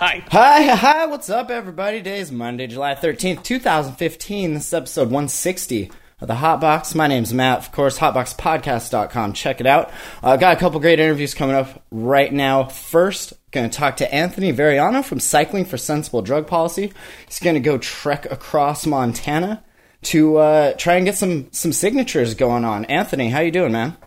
Hi. Hi, hi, what's up, everybody? Today is Monday, July 13th, 2015. This is episode 160 of the Hotbox. My name's Matt, of course, hotboxpodcast.com. Check it out. Uh, got a couple great interviews coming up right now. First, going to talk to Anthony Variano from Cycling for Sensible Drug Policy. He's going to go trek across Montana to uh, try and get some, some signatures going on. Anthony, how you doing, man?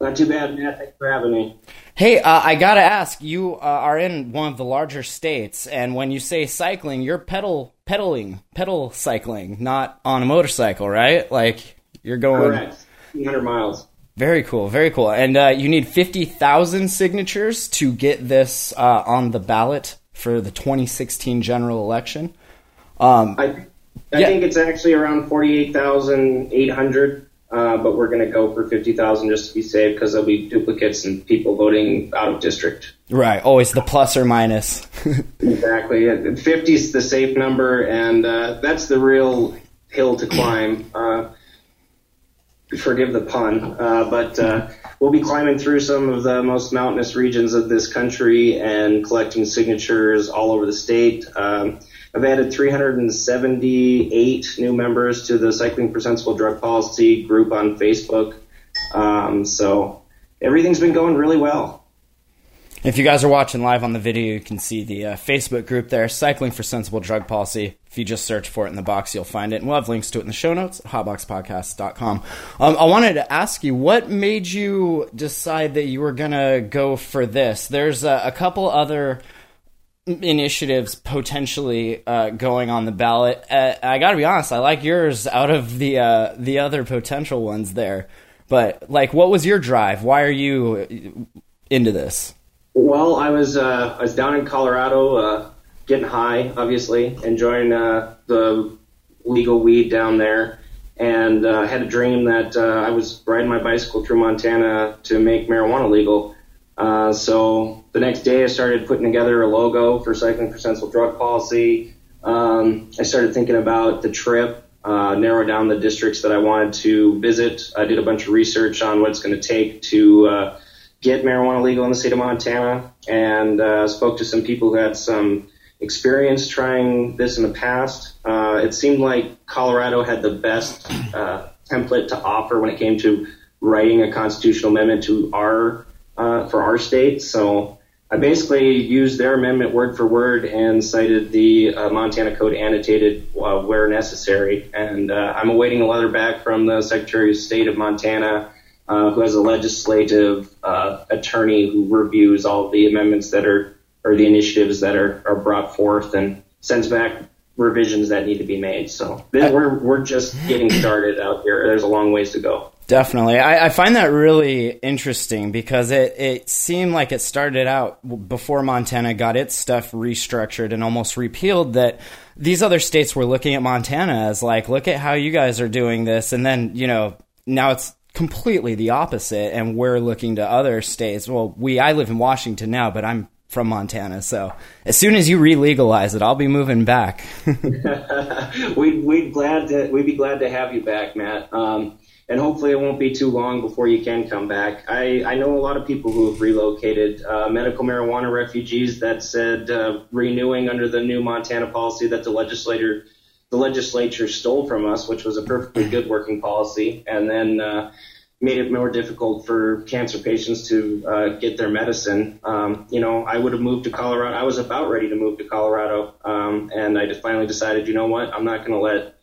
Not too bad, Matt. Thanks for having me. Hey, uh, I gotta ask. You uh, are in one of the larger states, and when you say cycling, you're pedal pedaling, pedal cycling, not on a motorcycle, right? Like you're going. Correct. 200 miles. Very cool, very cool. And uh, you need fifty thousand signatures to get this uh, on the ballot for the 2016 general election. Um, I, I Yeah. think it's actually around 48,800, uh, but we're going to go for 50,000 just to be safe because there'll be duplicates and people voting out of district. right, always the plus or minus. Exactly. 50 is the safe number, and uh, that's the real hill to climb. Uh, forgive the pun, uh, but uh, we'll be climbing through some of the most mountainous regions of this country and collecting signatures all over the state. Um, I've added 378 new members to the Cycling for Sensible Drug Policy group on Facebook. Um, so everything's been going really well. If you guys are watching live on the video, you can see the uh, Facebook group there, Cycling for Sensible Drug Policy. If you just search for it in the box, you'll find it. And we'll have links to it in the show notes at hotboxpodcast.com. Um, I wanted to ask you, what made you decide that you were going to go for this? There's uh, a couple other initiatives potentially uh, going on the ballot. Uh, I got to be honest, I like yours out of the uh, the other potential ones there. But like, what was your drive? Why are you into this? Well, I was uh, I was down in Colorado, uh, getting high, obviously, enjoying uh, the legal weed down there, and uh, had a dream that I was riding my bicycle through Montana to make marijuana legal. So the next day, I started putting together a logo for Cycling for Sensible Drug Policy. Um, I started thinking about the trip, uh, narrow down the districts that I wanted to visit. I did a bunch of research on what it's going to take to uh, get marijuana legal in the state of Montana, and uh, spoke to some people who had some experience trying this in the past. Uh, it seemed like Colorado had the best uh, template to offer when it came to writing a constitutional amendment to our uh, for our state. So I basically used their amendment word for word and cited the uh, Montana Code annotated uh, where necessary. And uh, I'm awaiting a letter back from the Secretary of State of Montana, uh, who has a legislative uh, attorney who reviews all the amendments that are or the initiatives that are, are brought forth and sends back revisions that need to be made. So we're we're just getting started out here. There's a long ways to go. Definitely. I, I find that really interesting because it, it seemed like it started out before Montana got its stuff restructured and almost repealed that these other states were looking at Montana as like, look at how you guys are doing this. And then, you know, now it's completely the opposite and we're looking to other states. Well, we, I live in Washington now, but I'm from Montana. So as soon as you re-legalize it, I'll be moving back. we'd we'd glad to we'd be glad to have you back, Matt. Um, and hopefully it won't be too long before you can come back. I, I know a lot of people who have relocated, uh, medical marijuana refugees that said uh, renewing under the new Montana policy that the legislator the legislature stole from us, which was a perfectly good working policy, and then uh, made it more difficult for cancer patients to uh, get their medicine. Um, you know, I would have moved to Colorado. I was about ready to move to Colorado, um, and I just finally decided, you know what, I'm not going to let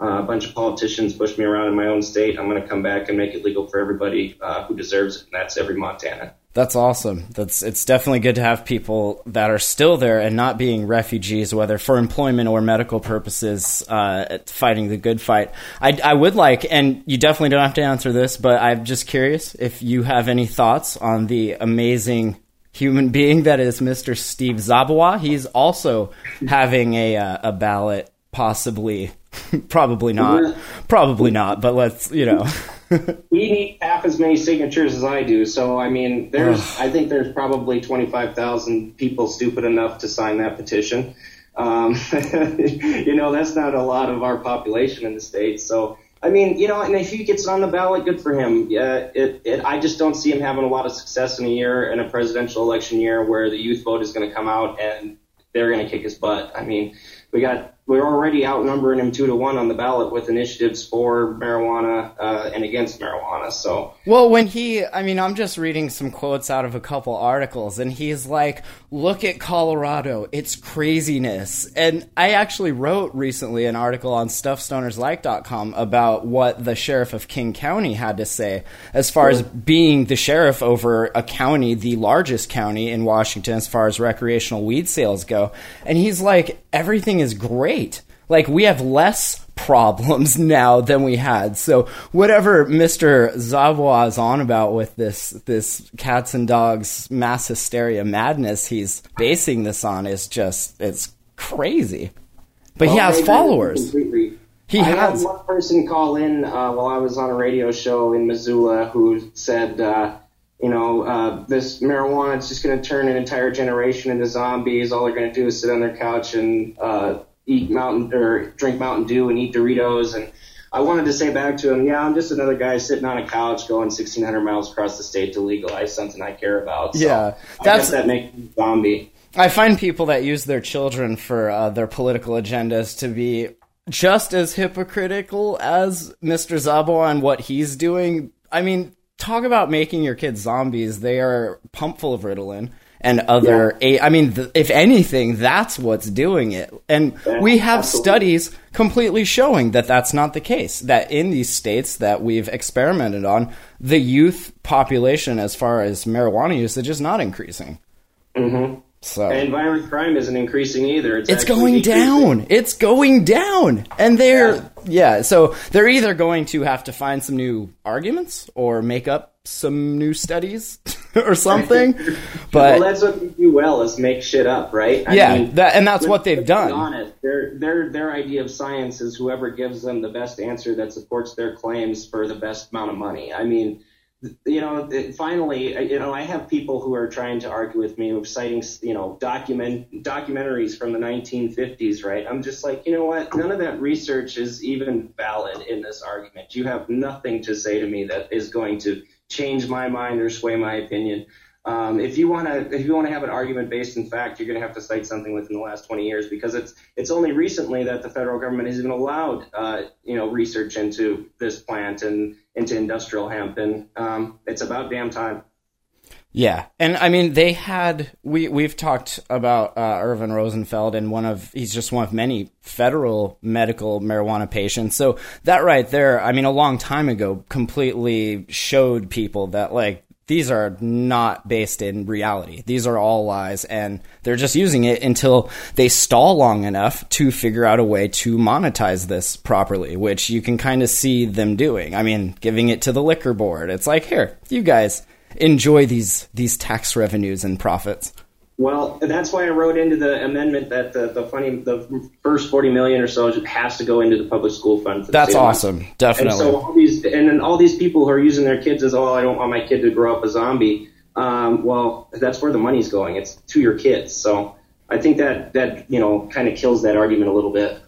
uh, a bunch of politicians push me around in my own state. I'm going to come back and make it legal for everybody uh, who deserves it, and that's every Montana. That's awesome. That's it's definitely good to have people that are still there and not being refugees, whether for employment or medical purposes, uh, fighting the good fight. I, I would like, and you definitely don't have to answer this, but I'm just curious if you have any thoughts on the amazing human being that is Mr. Steve Zabawa. He's also having a uh, a ballot possibly, probably not, probably not. But let's, you know, we need half as many signatures as I do. So I mean, there's I think there's probably 25,000 people stupid enough to sign that petition. Um, you know, that's not a lot of our population in the state. So I mean, you know, and if he gets on the ballot, good for him. Yeah, it, it, I just don't see him having a lot of success in a year, in a presidential election year, where the youth vote is going to come out and they're going to kick his butt. I mean, we got we're already outnumbering him two to one on the ballot with initiatives for marijuana uh, and against marijuana. So well, when he, I mean, I'm just reading some quotes out of a couple articles, and he's like, "Look at Colorado, it's craziness." And I actually wrote recently an article on StuffStonersLike.com about what the sheriff of King County had to say as far as being the sheriff over a county, the largest county in Washington as far as recreational weed sales go, and he's like, "Everything is great." Like we have less problems now than we had. So whatever Mr. Zabawa is on about with this this cats and dogs mass hysteria madness he's basing this on is just it's crazy. But he has followers. He I has. had one person call in uh, while I was on a radio show in Missoula who said, uh, you know, uh, this marijuana is just going to turn an entire generation into zombies. All they're going to do is sit on their couch and uh, eat mountain or drink Mountain Dew and eat Doritos. And I wanted to say back to him, yeah, I'm just another guy sitting on a couch going 1,600 miles across the state to legalize something I care about. So Yeah, that's- that makes me a zombie. I find people that use their children for uh, their political agendas to be just as hypocritical as Mr. Zabo and what he's doing. I mean, talk about making your kids zombies. They are pumped full of Ritalin and other. A- I mean, th- if anything, that's what's doing it. And we have absolutely. studies completely showing that that's not the case. That in these states that we've experimented on, the youth population, as far as marijuana usage, is not increasing. Mm-hmm. So And violent crime isn't increasing either. It's, it's going decreasing. down. It's going down. And they're yeah. so they're either going to have to find some new arguments or make up some new studies or something. but well, that's what they do well is make shit up, right? I yeah, mean, that and that's what they've done. honest. Their their their idea of science is whoever gives them the best answer that supports their claims for the best amount of money. I mean, you know, finally, you know, I have people who are trying to argue with me, citing you know document documentaries from the 1950s, right? I'm just like, you know what? None of that research is even valid in this argument. You have nothing to say to me that is going to change my mind or sway my opinion. Um, if you want to, if you want to have an argument based in fact, you're going to have to cite something within the last 20 years because it's it's only recently that the federal government has even allowed, uh, you know, research into this plant and into industrial hemp, and um, it's about damn time. Yeah, and I mean they had we we've talked about uh, Irvin Rosenfeld and one of he's just one of many federal medical marijuana patients. So that right there, I mean, a long time ago, completely showed people that like these are not based in reality. These are all lies, and they're just using it until they stall long enough to figure out a way to monetize this properly, which you can kind of see them doing. I mean, giving it to the liquor board. It's like, here, you guys enjoy these these tax revenues and profits. Well, that's why I wrote into the amendment that the, the funny the first 40 million or so has to go into the public school fund. That's awesome. And so all these and then all these people who are using their kids as oh I don't want my kid to grow up a zombie. Um, well, that's where the money's going. It's to your kids. So I think that that you know kind of kills that argument a little bit.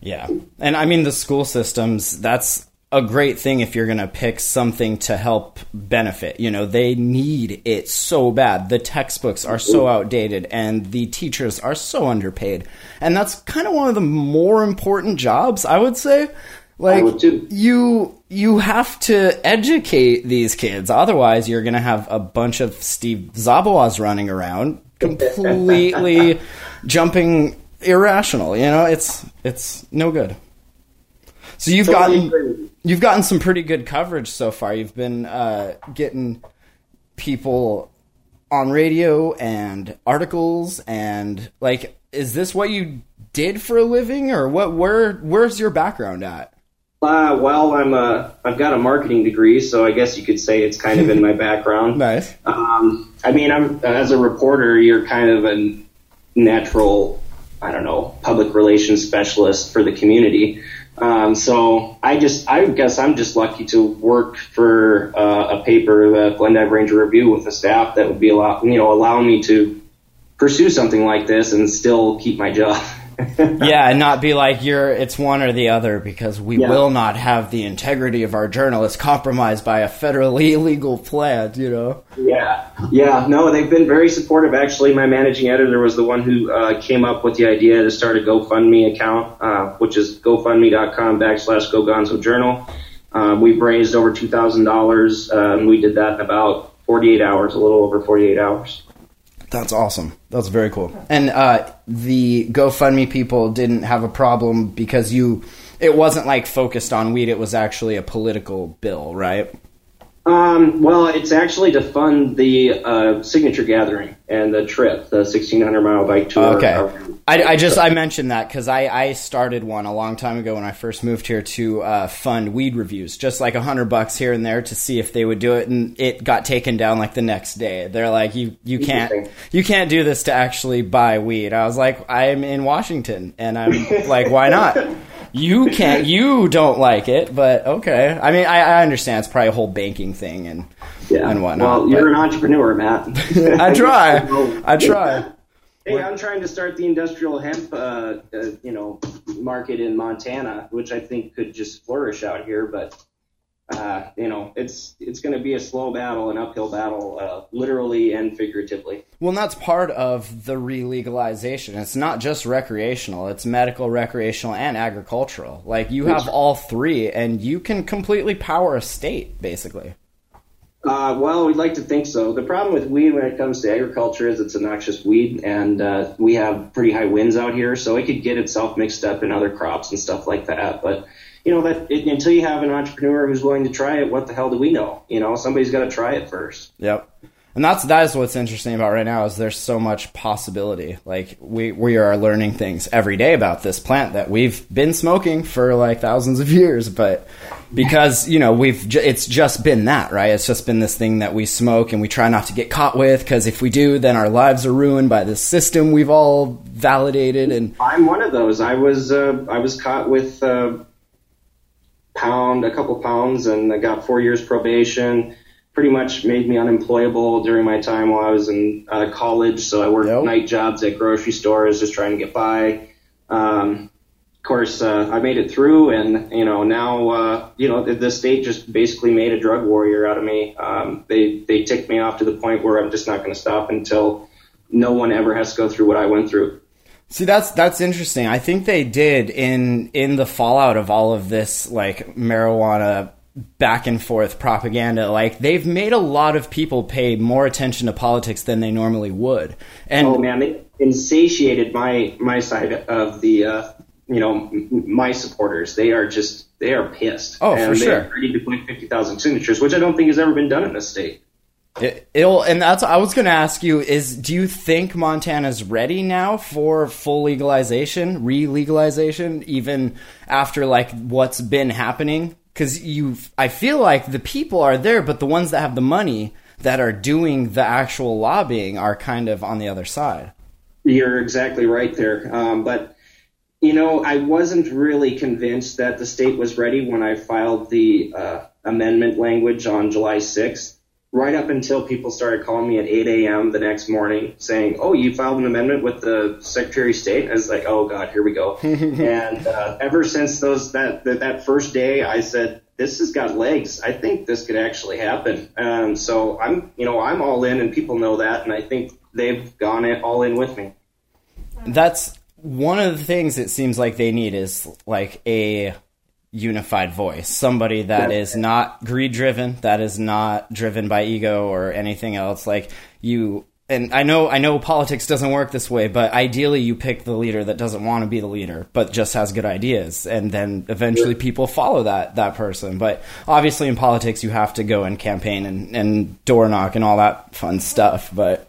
Yeah. And I mean, the school systems, that's a great thing if you're going to pick something to help benefit. You know, they need it so bad. The textbooks are so outdated and the teachers are so underpaid. And that's kind of one of the more important jobs, I would say. Like would you you have to educate these kids otherwise you're going to have a bunch of Steve Zabawas running around completely jumping irrational, you know? It's it's no good. So you've Totally gotten agree. you've gotten some pretty good coverage so far. You've been uh, getting people on radio and articles and like is this what you did for a living or what where where's your background at? Uh, well, I'm a I've got a marketing degree, so I guess you could say it's kind of in my background. Nice. Um, I mean, I'm as a reporter, you're kind of a natural I don't know, public relations specialist for the community. Um, so I just, I guess I'm just lucky to work for uh, a paper, the Glendive Ranger Review, with a staff that would be allow, you know, allow me to pursue something like this and still keep my job. yeah, and not be like you're. It's one or the other because we Yeah. will not have the integrity of our journalists compromised by a federally illegal plant. You know. Yeah, yeah. No, they've been very supportive. Actually, my managing editor was the one who uh, came up with the idea to start a GoFundMe account, uh, which is GoFundMe.com backslash GoGonzo Journal. Um, we've raised over two thousand dollars, uh, and we did that in about forty-eight hours, a little over forty-eight hours. That's awesome. That's very cool. And uh, the GoFundMe people didn't have a problem because you. It wasn't like focused on weed. It was actually a political bill, right? Um, well, it's actually to fund the uh, signature gathering and the trip, the sixteen hundred mile bike tour. Okay. I, I just I mentioned that because I, I started one a long time ago when I first moved here to uh, fund weed reviews, just like a hundred bucks here and there to see if they would do it, and it got taken down like the next day. They're like, you you can't you can't do this to actually buy weed. I was like, I'm in Washington, and I'm like, why not? You can't. You don't like it, but okay. I mean, I, I understand it's probably a whole banking thing and yeah. and whatnot. Well, you're an entrepreneur, Matt. I try. I try. Hey, I'm trying to start the industrial hemp, uh, uh, you know, market in Montana, which I think could just flourish out here. But uh, you know, it's it's going to be a slow battle, an uphill battle, uh, literally and figuratively. Well, and that's part of the re-legalization. It's not just recreational; it's medical, recreational, and agricultural. Like you have all three, and you can completely power a state, basically. Uh, well, we'd like to think so. The problem with weed when it comes to agriculture is it's a noxious weed, and uh, we have pretty high winds out here, so it could get itself mixed up in other crops and stuff like that. But you know that it, until you have an entrepreneur who's willing to try it, what the hell do we know? You know, somebody's got to try it first. Yep. And that's that is what's interesting about right now is there's so much possibility. Like we we are learning things every day about this plant that we've been smoking for like thousands of years, but because you know we've ju- it's just been that right. It's just been this thing that we smoke and we try not to get caught with because if we do, then our lives are ruined by this system we've all validated and I'm one of those. I was uh, I was caught with uh, pound, a couple pounds, and I got four years probation. Pretty much made me unemployable during my time while I was in uh, college. So I worked Yep. night jobs at grocery stores, just trying to get by. Um, of course, uh, I made it through, and you know now uh, you know the, the state just basically made a drug warrior out of me. Um, they they ticked me off to the point where I'm just not going to stop until no one ever has to go through what I went through. See that's that's interesting. I think they did in in the fallout of all of this like marijuana back and forth propaganda. Like they've made a lot of people pay more attention to politics than they normally would. And Oh man, they insatiated my my side of the uh, you know m- my supporters. They are just they are pissed. Oh, and for they sure. ready to collect fifty thousand signatures, which I don't think has ever been done in this state. It, it'll, and that's I was going to ask you is do you think Montana's ready now for full legalization, re-legalization, even after like what's been happening? Because you, I feel like the people are there, but the ones that have the money that are doing the actual lobbying are kind of on the other side. You're exactly right there. Um, but you know, I wasn't really convinced that the state was ready when I filed the uh, amendment language on July 6th. Right up until people started calling me at 8 a.m. the next morning saying, "Oh, you filed an amendment with the Secretary of State." I was like, "Oh God, here we go." and uh, ever since those that, that that first day, I said, "This has got legs. I think this could actually happen." Um, so I'm, you know, I'm all in, and people know that, and I think they've gone it all in with me. That's one of the things it seems like they need is like a unified voice, somebody that Yeah. is not greed driven, that is not driven by ego or anything else. Like you, and I know, I know politics doesn't work this way, but ideally you pick the leader that doesn't want to be the leader, but just has good ideas, and then eventually people follow that that person. But obviously in politics you have to go and campaign and, and door knock and all that fun stuff. But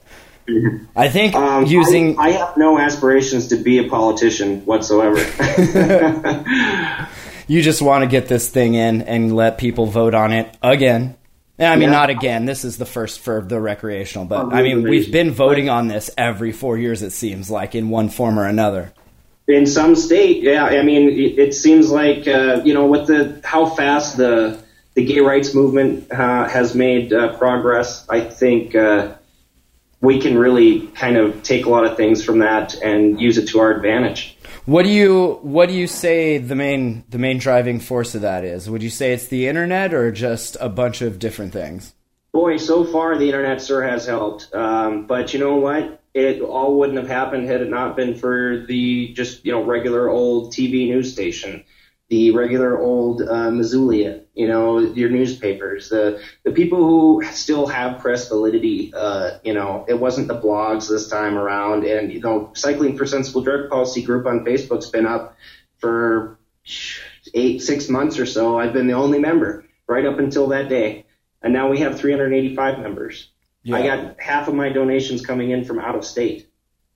I think Um, using I, I have no aspirations to be a politician whatsoever. you just want to get this thing in and let people vote on it again. And I mean, Yeah. not again. This is the first for the recreational, but I mean, we've been voting on this every four years. It seems like in one form or another. in some state, yeah. I mean, it, it seems like uh, you know with the how fast the the gay rights movement uh, has made uh, progress. I think uh, we can really kind of take a lot of things from that and use it to our advantage. What do you what do you say the main the main driving force of that is? Would you say it's the internet or just a bunch of different things? Boy, so far the internet sure has helped. Um, but you know what? It all wouldn't have happened had it not been for the just you know regular old TV news station, the regular old uh, Missoulian, you know your newspapers, the the people who still have press validity. Uh, you know, it wasn't the blogs this time around, and you know, Cycling for Sensible Drug Policy group on Facebook's been up for eight six months or so. I've been the only member right up until that day and now we have 385 members. Yeah. I got half of my donations coming in from out of state.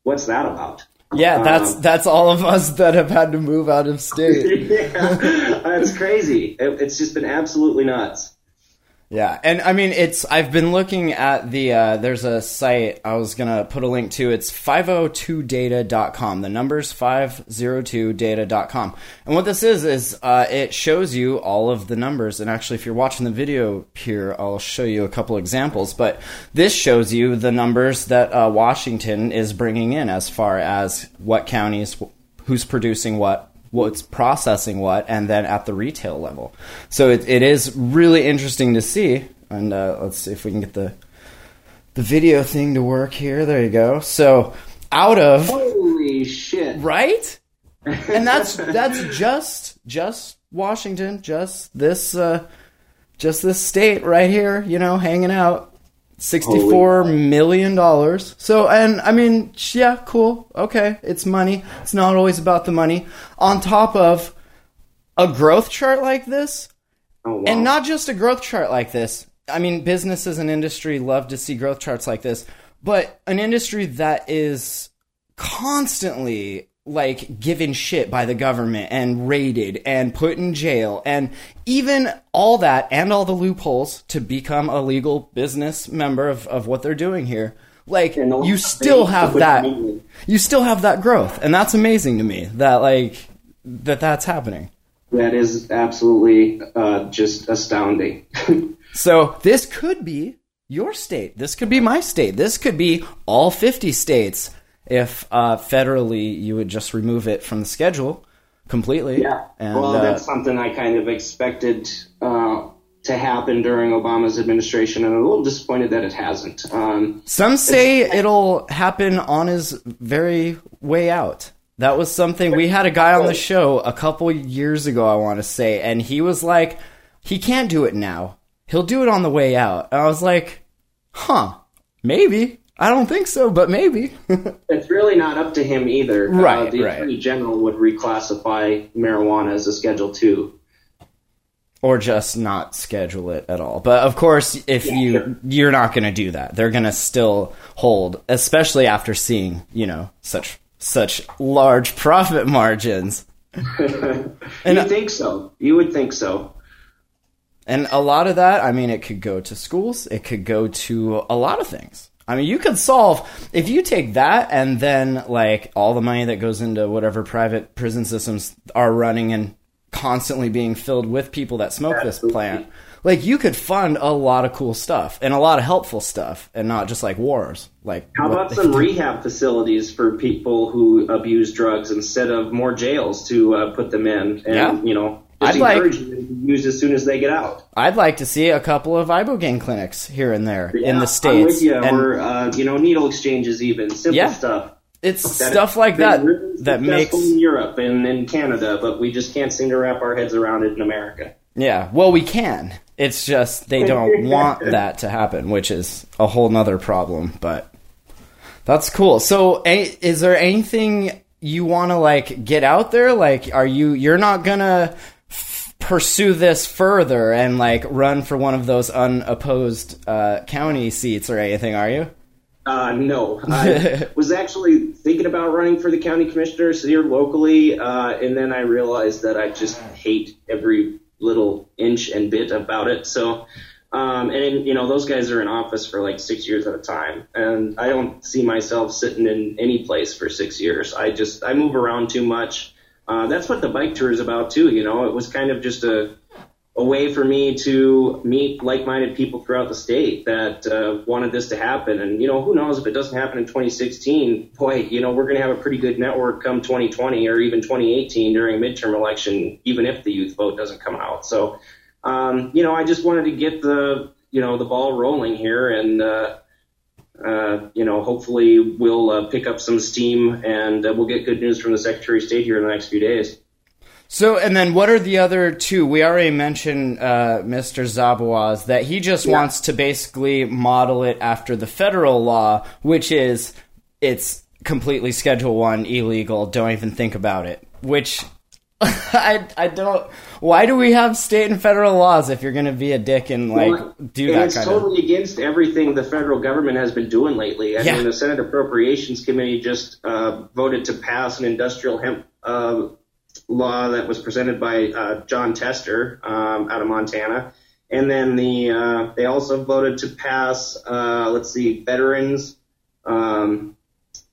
What's that about? Yeah, that's Um, that's all of us that have had to move out of state. yeah, that's crazy. It, it's just been absolutely nuts. Yeah, and I mean it's I've been looking at the uh, there's a site I was to put a link to it's 502data.com. The number's 502data.com. And what this is is uh, it shows you all of the numbers and actually if you're watching the video here I'll show you a couple examples, but this shows you the numbers that uh, Washington is bringing in as far as what counties who's producing what what's processing what and then at the retail level. So it, it is really interesting to see. And uh, let's see if we can get the the video thing to work here. There you go. So out of Holy shit! right? And that's that's just just washington just this uh just this state right here you know hanging out Sixty-four million dollars. So, and I mean, yeah, cool. Okay, it's money. It's not always about the money. On top of a growth chart like this, Oh, wow. and not just a growth chart like this. I mean, businesses and industry love to see growth charts like this, but an industry that is constantly like given shit by the government and raided and put in jail and even all that and all the loopholes to become a legal business member of, of what they're doing here. Like you still have that you still have that growth and that's amazing to me that like that that's happening. That is absolutely uh, just astounding. So this could be your state. This could be my state. This could be all 50 states if uh, federally you would just remove it from the schedule completely. Yeah. And, well, uh, that's something I kind of expected uh, to happen during Obama's administration, and I'm a little disappointed that it hasn't. Um, some say it'll happen on his very way out. That was something we had a guy on the show a couple years ago, I want to say, and he was like, he can't do it now. He'll do it on the way out. And I was like, huh, maybe. I don't think so, but maybe. it's really not up to him either. Right, Uh, the right. Attorney General would reclassify marijuana as a Schedule Two. or just not schedule it at all. But of course, if you sure. you're not going to do that, they're going to still hold, especially after seeing you know such such large profit margins. you think so? You would think so. And a lot of that, I mean, it could go to schools, it could go to a lot of things. I mean, you could solve if you take that and then like all the money that goes into whatever private prison systems are running and constantly being filled with people that smoke this plant. Like you could fund a lot of cool stuff and a lot of helpful stuff and not just like wars. Like How about some do. rehab facilities for people who abuse drugs instead of more jails to uh, put them in? And, Yeah. you know, I'd like- them to use as soon as they get out. I'd like to see a couple of ibogaine clinics here and there in the states. I'm. And or, uh, you know, needle exchanges even. Simple Yeah. stuff. it's that stuff like that really that makes in Europe and in Canada, but we just can't seem to wrap our heads around it in America. Yeah, well, we can. It's just they don't want that to happen, which is a whole nother problem. But that's cool. So, is there anything you want to like get out there? Like, are you you're not gonna pursue this further and like run for one of those unopposed uh, county seats or anything? Are you? Uh, no, I was actually thinking about running for the county commissioners here locally, uh, and then I realized that I just hate every little inch and bit about it. So Um, and you know those guys are in office for like six years at a time, and I don't see myself sitting in any place for six years. I just I move around too much. Uh, that's what the bike tour is about too. You know, it was kind of just a a way for me to meet like-minded people throughout the state that uh, wanted this to happen. And you know, who knows if it doesn't happen in 2016? Boy, you know, we're going to have a pretty good network come 2020 or even 2018 during a midterm election, even if the youth vote doesn't come out. So um, you know, I just wanted to get the you know the ball rolling here, and uh, uh, you know, hopefully we'll uh, pick up some steam, and uh, we'll get good news from the Secretary of State here in the next few days. So, and then what are the other two? We already mentioned uh, Mr. Zabawa's that he just Yeah. wants to basically model it after the federal law, which is it's completely Schedule One illegal. Don't even think about it. Which I I don't. Why do we have state and federal laws if you're going to be a dick and like Well, do and that it's kind totally against everything the federal government has been doing lately. I Yeah. mean, the Senate Appropriations Committee just uh, voted to pass an industrial hemp uh, law that was presented by uh, Jon Tester um, out of Montana, and then the uh, they also voted to pass uh, let's see, veterans. Um,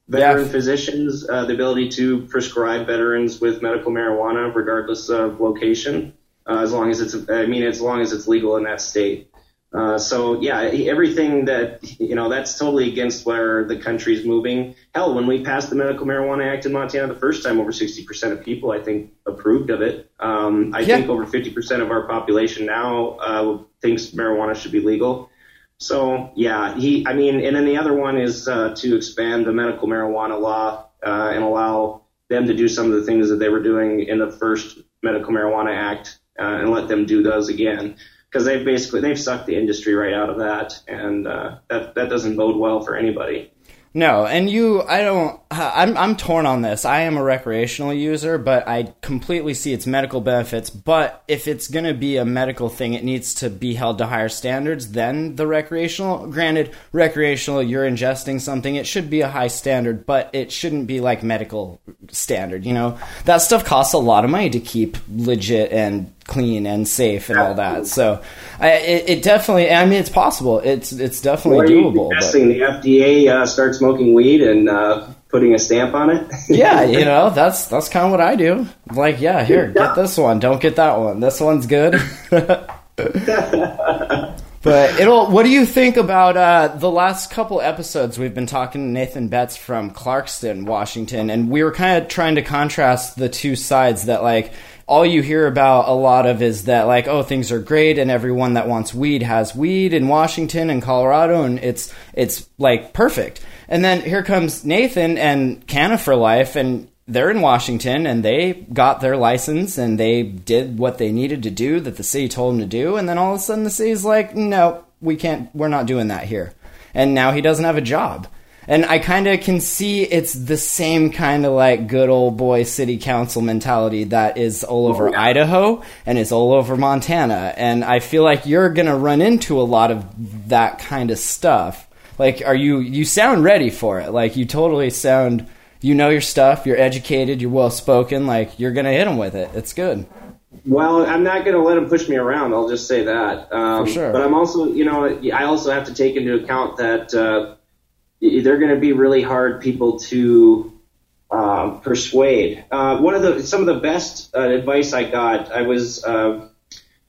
Veteran Yeah. physicians, uh, the ability to prescribe veterans with medical marijuana regardless of location, uh, as long as it's, I mean, as long as it's legal in that state. Uh, so yeah, everything that you know that's totally against where the country's moving. Hell, when we passed the Medical Marijuana Act in Montana the first time, over 60% of people I think approved of it. Um, I Yeah. think over 50% of our population now uh, thinks marijuana should be legal. So yeah, he. I mean, and then the other one is uh, to expand the medical marijuana law uh, and allow them to do some of the things that they were doing in the first Medical Marijuana Act uh, and let them do those again because they've basically they've sucked the industry right out of that, and uh, that that doesn't bode well for anybody. No, and you, I don't. I'm I'm torn on this. I am a recreational user, but I completely see its medical benefits. But if it's going to be a medical thing, it needs to be held to higher standards than the recreational. Granted, recreational, you're ingesting something, it should be a high standard, but it shouldn't be like medical standard. You know, that stuff costs a lot of money to keep legit and clean and safe and all that. So, I, it, it definitely. I mean, it's possible. It's it's definitely What are you doable. But? The FDA uh, start smoking weed and uh, putting a stamp on it? yeah, you know, that's that's kind of what I do. Like, yeah, here, get this one. Don't get that one. This one's good. but it'll. What do you think about uh, the last couple episodes? We've been talking to Nathan Betts from Clarkston, Washington, and we were kind of trying to contrast the two sides. That like all you hear about a lot of is that like oh things are great and everyone that wants weed has weed in Washington and Colorado and it's it's like perfect. And then here comes Nathan and Canna for Life and they're in Washington and they got their license and they did what they needed to do that the city told them to do. And then all of a sudden the city's like no we can't we're not doing that here. And now he doesn't have a job and I kind of can see it's the same kind of like good old boy city council mentality that is all over Idaho and is all over Montana. And I feel like you're going to run into a lot of that kind of stuff. Like, are you, you sound ready for it. Like, you totally sound, you know your stuff, you're educated, you're well spoken, like, you're going to hit them with it. It's good. Well, I'm not going to let them push me around. I'll just say that. Um, For sure. But I'm also, you know, I also have to take into account that uh, they're going to be really hard people to um, persuade. Uh, one of the some of the best uh, advice I got, I was uh,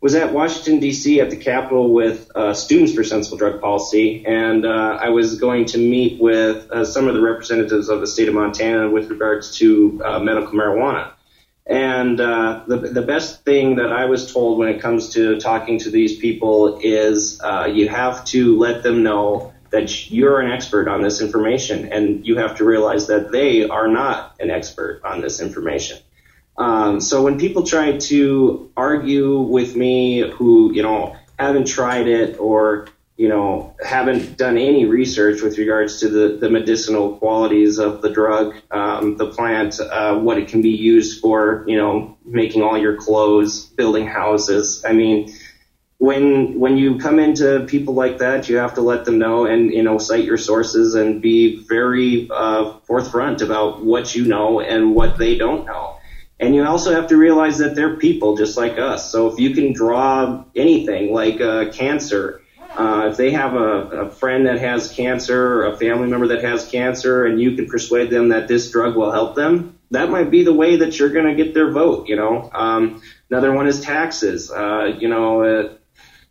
was at Washington D.C. at the Capitol with uh, Students for Sensible Drug Policy, and uh, I was going to meet with uh, some of the representatives of the state of Montana with regards to medical marijuana. And the the best thing that I was told when it comes to talking to these people is you have to let them know that you're an expert on this information, and you have to realize that they are not an expert on this information. Um, so when people try to argue with me, who you know haven't tried it or you know haven't done any research with regards to the, the medicinal qualities of the drug, um, the plant, uh, what it can be used for, you know, making all your clothes, building houses. I mean, when when you come into people like that, you have to let them know and you know cite your sources and be very uh, forthfront about what you know and what they don't know. And you also have to realize that they're people just like us. So if you can draw anything like uh, cancer, uh, if they have a, a friend that has cancer or a family member that has cancer and you can persuade them that this drug will help them, that might be the way that you're going to get their vote, you know. Um, another one is taxes. Uh, you know, uh,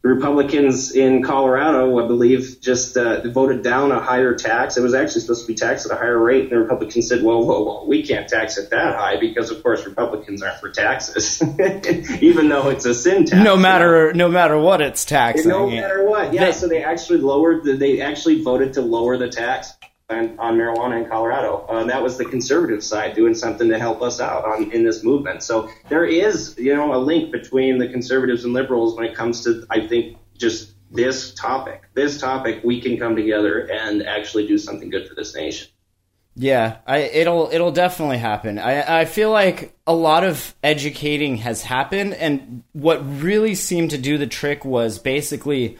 Republicans in Colorado, I believe, just uh, voted down a higher tax. It was actually supposed to be taxed at a higher rate, and the Republicans said, "Well, whoa, whoa, we can't tax it that high because, of course, Republicans aren't for taxes, even though it's a sin tax." No matter no matter what it's taxing. No matter what, yeah. They- so they actually lowered. The, they actually voted to lower the tax on, on marijuana in Colorado. Uh, that was the conservative side doing something to help us out on in this movement. So there is, you know, a link between the conservatives and liberals when it comes to, I think, just this topic. This topic, we can come together and actually do something good for this nation. Yeah, I it'll it'll definitely happen. I I feel like a lot of educating has happened and what really seemed to do the trick was basically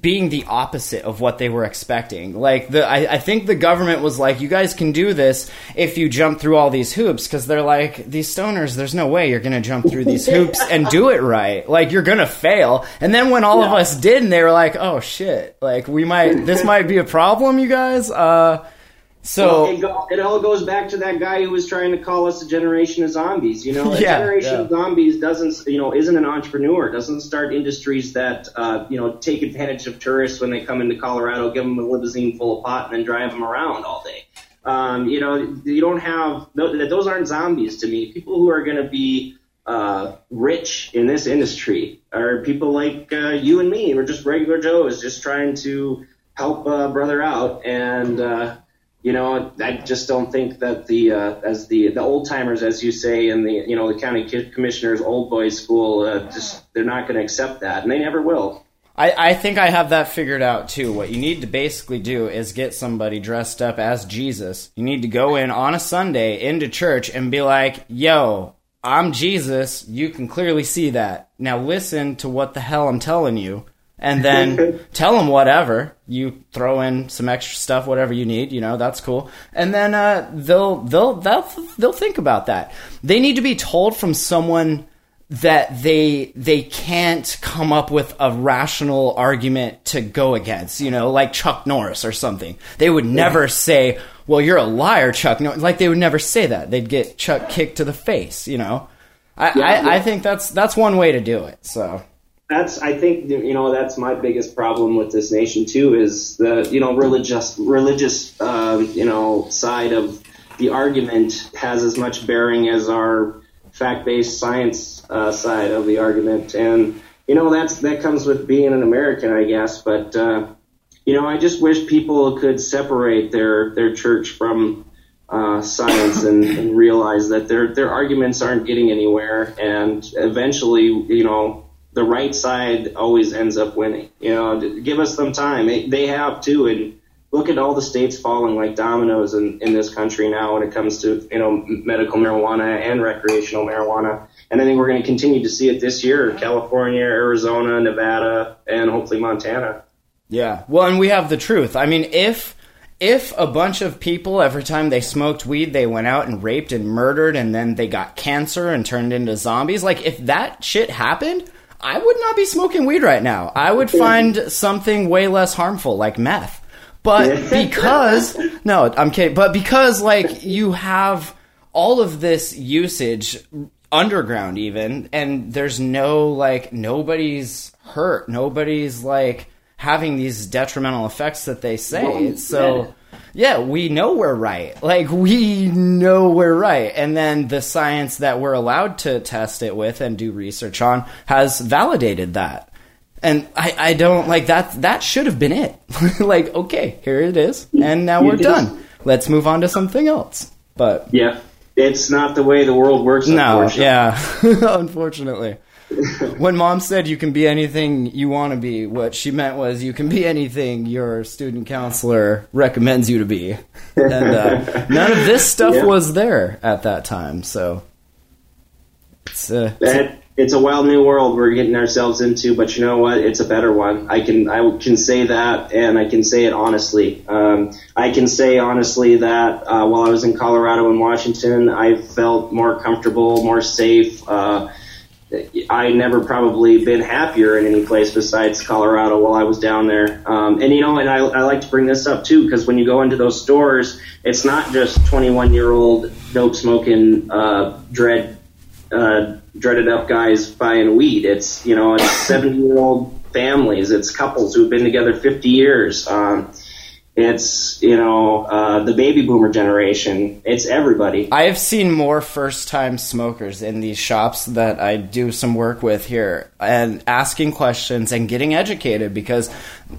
being the opposite of what they were expecting. Like the I, I think the government was like, you guys can do this if you jump through all these hoops because they're like these stoners. There's no way you're gonna jump through these hoops and do it right. Like you're gonna fail. And then when all of us did, and they were like, oh shit, like we might this might be a problem, you guys. Uh, so Well, it, go, it all goes back to that guy who was trying to call us a generation of zombies. You know, a Yeah, generation yeah. of zombies doesn't, you know, isn't an entrepreneur. Doesn't start industries that, uh, you know, take advantage of tourists when they come into Colorado, give them a limousine full of pot, and then drive them around all day. Um, you know, you don't have tho- those aren't zombies to me. People who are going to be uh, rich in this industry are people like uh, you and me. We're just regular Joes, just trying to help a brother out and. You know, I just don't think that the uh, as the the old timers, as you say, in the you know the county commissioners old boys school, uh, just they're not going to accept that, and they never will. I, I think I have that figured out too. What you need to basically do is get somebody dressed up as Jesus. You need to go in on a Sunday into church and be like, yo, I'm Jesus. You can clearly see that. Now listen to what the hell I'm telling you. And then tell them whatever. You throw in some extra stuff, whatever you need, you know, that's cool. And then uh, they'll, they'll, they'll, they'll think about that. They need to be told from someone that they they can't come up with a rational argument to go against, you know, like Chuck Norris or something. They would never say, "Well, you're a liar, Chuck." No, like they would never say that. They'd get Chuck kicked to the face, you know. I, Yeah, I, yeah. I think that's that's one way to do it. So That's I think you know that's my biggest problem with this nation too is the you know religious religious um, you know side of the argument has as much bearing as our fact based science uh, side of the argument, and you know that's that comes with being an American, I guess. But uh, you know, I just wish people could separate their their church from uh, science and, and realize that their their arguments aren't getting anywhere, and eventually, you know, the right side always ends up winning. You know, give us some time. They, they have too, and look at all the states falling like dominoes in, in this country now when it comes to you know medical marijuana and recreational marijuana. And I think we're going to continue to see it this year: California, Arizona, Nevada, and hopefully Montana. Yeah. Well, and we have the truth. I mean, if if a bunch of people every time they smoked weed they went out and raped and murdered and then they got cancer and turned into zombies, like if that shit happened, I would not be smoking weed right now. I would find something way less harmful like meth. But because no, I'm kidding. But because like you have all of this usage underground even and there's no like nobody's hurt nobody's like having these detrimental effects that they say so yeah we know we're right. Like we know we're right. And then the science that we're allowed to test it with and do research on has validated that. And I, I don't like that that should have been it. Like okay here it is. And now we're done. Let's move on to something else. But Yeah, it's not the way the world works. no, yeah, unfortunately. When mom said you can be anything you want to be, what she meant was you can be anything your student counselor recommends you to be. And uh, none of this stuff Yeah. was there at that time, so it's, uh, it's That it's a wild new world we're getting ourselves into, but you know what? It's a better one. I can I can say that, and I can say it honestly. Um, I can say honestly that uh, while I was in Colorado and Washington, I felt more comfortable, more safe. Uh, I never probably been happier in any place besides Colorado while I was down there. Um, and you know, and I, I like to bring this up too because when you go into those stores, it's not just 21 year old dope smoking uh, dread uh, dreaded up guys buying weed. It's you know, it's 70 year old families. It's couples who've been together 50 years. Um, it's you know uh, the baby boomer generation. It's everybody. I have seen more first time smokers in these shops that I do some work with here and asking questions and getting educated because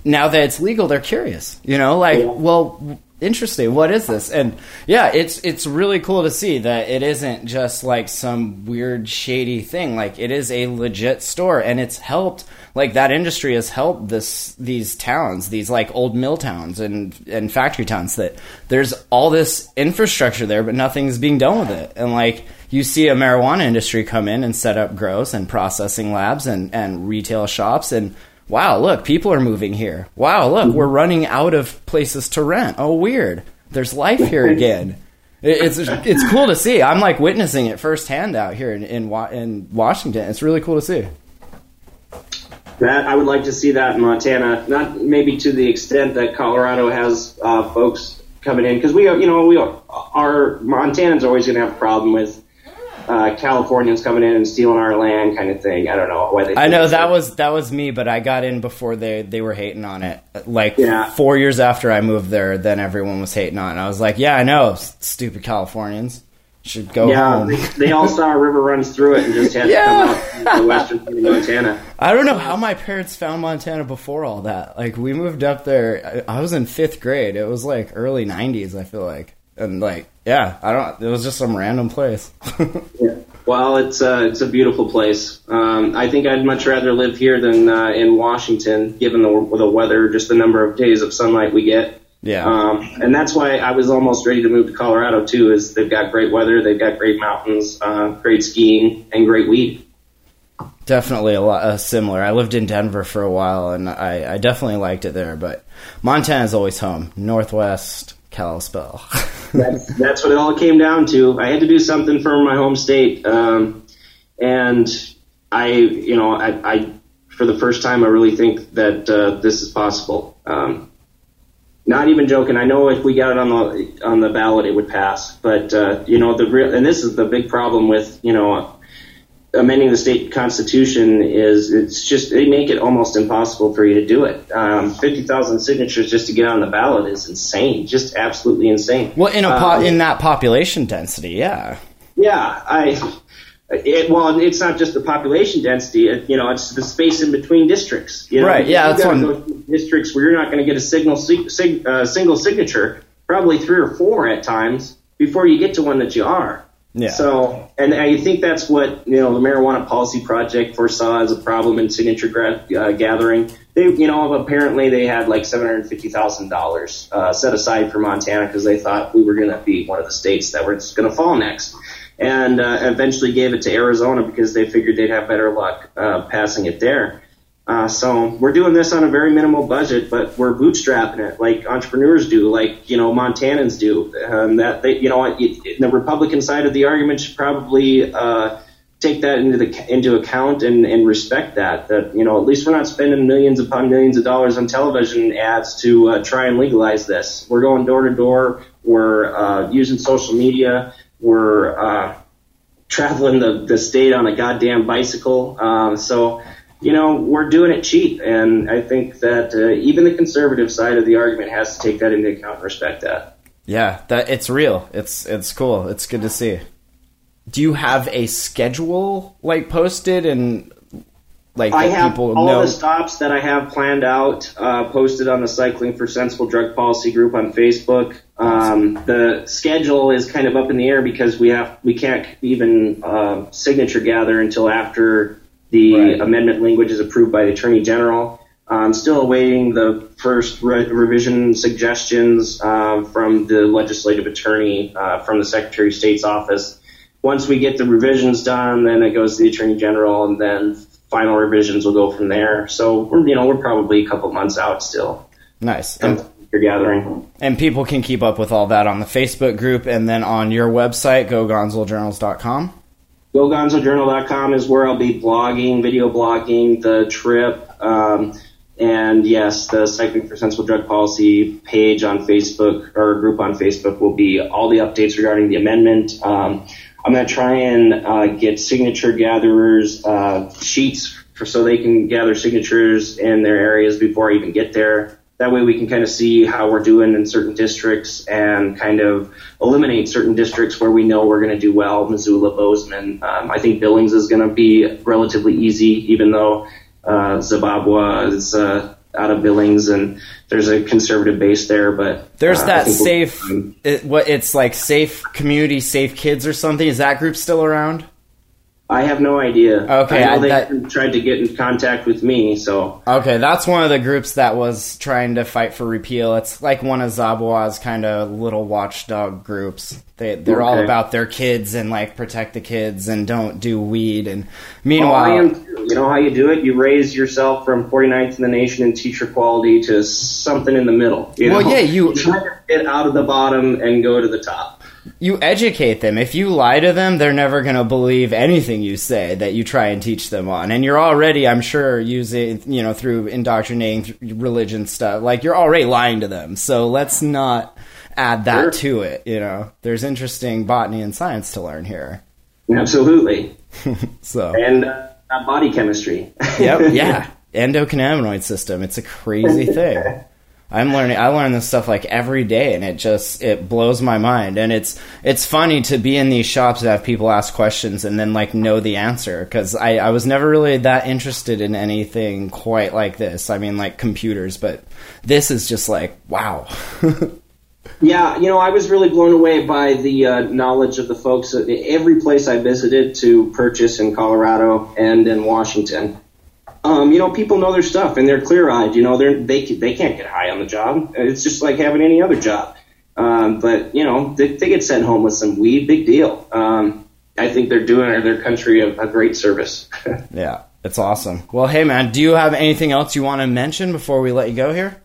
now that it's legal, they're curious. You know, like, Yeah. well, interesting. What is this? And yeah, it's it's really cool to see that it isn't just like some weird shady thing. Like it is a legit store, and it's helped. Like that industry has helped this these towns, these like old mill towns and and factory towns. That there's all this infrastructure there, but nothing's being done with it. And like you see a marijuana industry come in and set up grows and processing labs and and retail shops and wow, look, people are moving here. Wow, look, we're running out of places to rent. Oh, weird. There's life here again. It's it's cool to see. I'm like witnessing it firsthand out here in in, in Washington. It's really cool to see. That I would like to see that in Montana, not maybe to the extent that Colorado has uh, folks coming in because we, are- you know, we are, our Montanans are always going to have a problem with uh, Californians coming in and stealing our land, kind of thing. I don't know why they. I know that was that was me, but I got in before they they were hating on it. Like Yeah. four years after I moved there, then everyone was hating on it. I was like, yeah, I know, stupid Californians should go Yeah, home. they, they all saw a river runs through it and just had Yeah. to come out to the western part of Montana. I don't know how my parents found Montana before all that. Like we moved up there. I I was in fifth grade. It was like early '90s. I feel like, and like, yeah, I don't. It was just some random place. Yeah. Well, it's uh, it's a beautiful place. Um, I think I'd much rather live here than uh, in Washington, given the the weather, just the number of days of sunlight we get. Yeah. Um, and that's why I was almost ready to move to Colorado too. Is they've got great weather, they've got great mountains, uh, great skiing, and great weed. definitely a lot uh, similar. I lived in Denver for a while, and I, I definitely liked it there. But Montana's always home. Northwest Kalispell. That's that's what it all came down to. I had to do something for my home state, um, and I, you know, I, I for the first time, I really think that uh, this is possible. Um, not even joking. I know if we got it on the on the ballot, it would pass. But uh, you know, the real and this is the big problem with you know amending the state constitution is it's just they make it almost impossible for you to do it. Um, Fifty thousand signatures just to get on the ballot is insane, just absolutely insane. well, in a po- Um, in that population density, yeah. yeah, I. It, well, it's not just the population density. It, you know, it's the space in between districts. You know, Right, yeah, that's one- districts where you're not going to get a signal sig, uh, single signature, probably three or four at times before you get to one that you are. Yeah. So, and I think that's what you know the Marijuana Policy Project foresaw as a problem in signature gra- uh, gathering. They, you know, apparently they had like seven hundred fifty thousand uh, dollars set aside for Montana because they thought we were going to be one of the states that was going to fall next, and uh, eventually gave it to Arizona because they figured they'd have better luck uh, passing it there. Uh, so we're doing this on a very minimal budget, but we're bootstrapping it like entrepreneurs do, like you know Montanans do. Um, that they, you know, it, the Republican side of the argument should probably uh, take that into the into account and, and respect that. That you know, at least we're not spending millions upon millions of dollars on television ads to uh, try and legalize this. We're going door to door. We're uh, using social media. We're uh, traveling the, the state on a goddamn bicycle. Um, so you know, we're doing it cheap, and I think that uh, even the conservative side of the argument has to take that into account and respect that. Yeah, that it's real. It's it's cool. It's good to see. Do you have a schedule like posted and like I have all know? the stops that I have planned out uh, posted on the Cycling for Sensible Drug Policy group on Facebook. Um, the schedule is kind of up in the air because we have we can't even uh, signature gather until after the Right. amendment language is approved by the Attorney General. I'm still awaiting the first re- revision suggestions uh, from the legislative attorney uh, from the Secretary of State's office. once we get the revisions done, then it goes to the attorney general, and then final revisions will go from there. So we're you know we're probably a couple months out still. Nice. And, You're gathering. and people can keep up with all that on the Facebook group and then on your website, gogonzoljournals.com. GoGonzoJournal.com is where I'll be blogging, video blogging the trip. Um, and yes, the Cycling for Sensible Drug Policy page on Facebook or group on Facebook will be all the updates regarding the amendment. Um, I'm going to try and uh, get signature gatherers uh, sheets for, so they can gather signatures in their areas before I even get there. That way we can kind of see how we're doing in certain districts and kind of eliminate certain districts where we know we're going to do well. Missoula, Bozeman. Um, I think Billings is going to be relatively easy, even though uh, Zabawa is uh, out of Billings and there's a conservative base there. But There's uh, that safe, it, what it's like safe community, safe kids or something. Is that group still around? I have no idea. Okay, I know I- they that- tried to get in contact with me, so Okay, that's one of the groups that was trying to fight for repeal. It's like one of Zabawa's kind of little watchdog groups. They they're all about their kids and like protect the kids and don't do weed. And Oh, meanwhile, I am. You know how you do it? You raise yourself from 49th in the nation in teacher quality to something in the middle. You Well, know? yeah, you- try to get out of the bottom and go to the top. You educate them. If you lie to them, they're never going to believe anything you say that you try and teach them on. And you're already, I'm sure, using, you know, through indoctrinating religion stuff, like you're already lying to them. So let's not add that Sure. to it, you know. There's interesting botany and science to learn here. Absolutely. So, And uh, body chemistry. yep, yeah. Endocannabinoid system. It's a crazy thing. I'm learning. I learn this stuff like every day, and it just it blows my mind. And it's it's funny to be in these shops and have people ask questions and then like know the answer because I I was never really that interested in anything quite like this. I mean, like computers, but this is just like wow. Yeah, you know, I was really blown away by the uh, knowledge of the folks at every place I visited to purchase in Colorado and in Washington. Um, you know, people know their stuff and they're clear eyed. You know, they're, they they can't get high on the job. It's just like having any other job. Um, but you know, they, they get sent home with some weed. Big deal. Um, I think they're doing their country a, a great service. yeah, it's awesome. Well, hey man, do you have anything else you want to mention before we let you go here?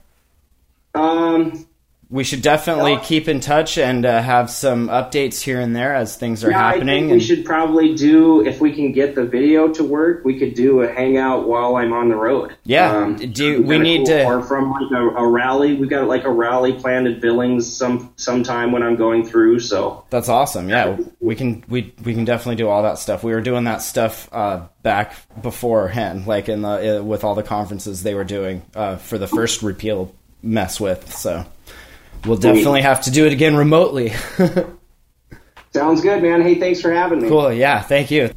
um, We should definitely Yeah. keep in touch and uh, have some updates here and there as things are Yeah, happening. think we should probably do if we can get the video to work. We could do a hangout while I'm on the road. Yeah, do- we need cool. to- or from like a, a rally. We got like a rally planned at Billings some sometime when I'm going through. So That's awesome. Yeah, we can we we can definitely do all that stuff. We were doing that stuff uh, back beforehand, like in the uh, with all the conferences they were doing uh, for the first repeal mess with. So we'll definitely have to do it again remotely. sounds good, man. Hey, thanks for having me. cool. Yeah. Thank you.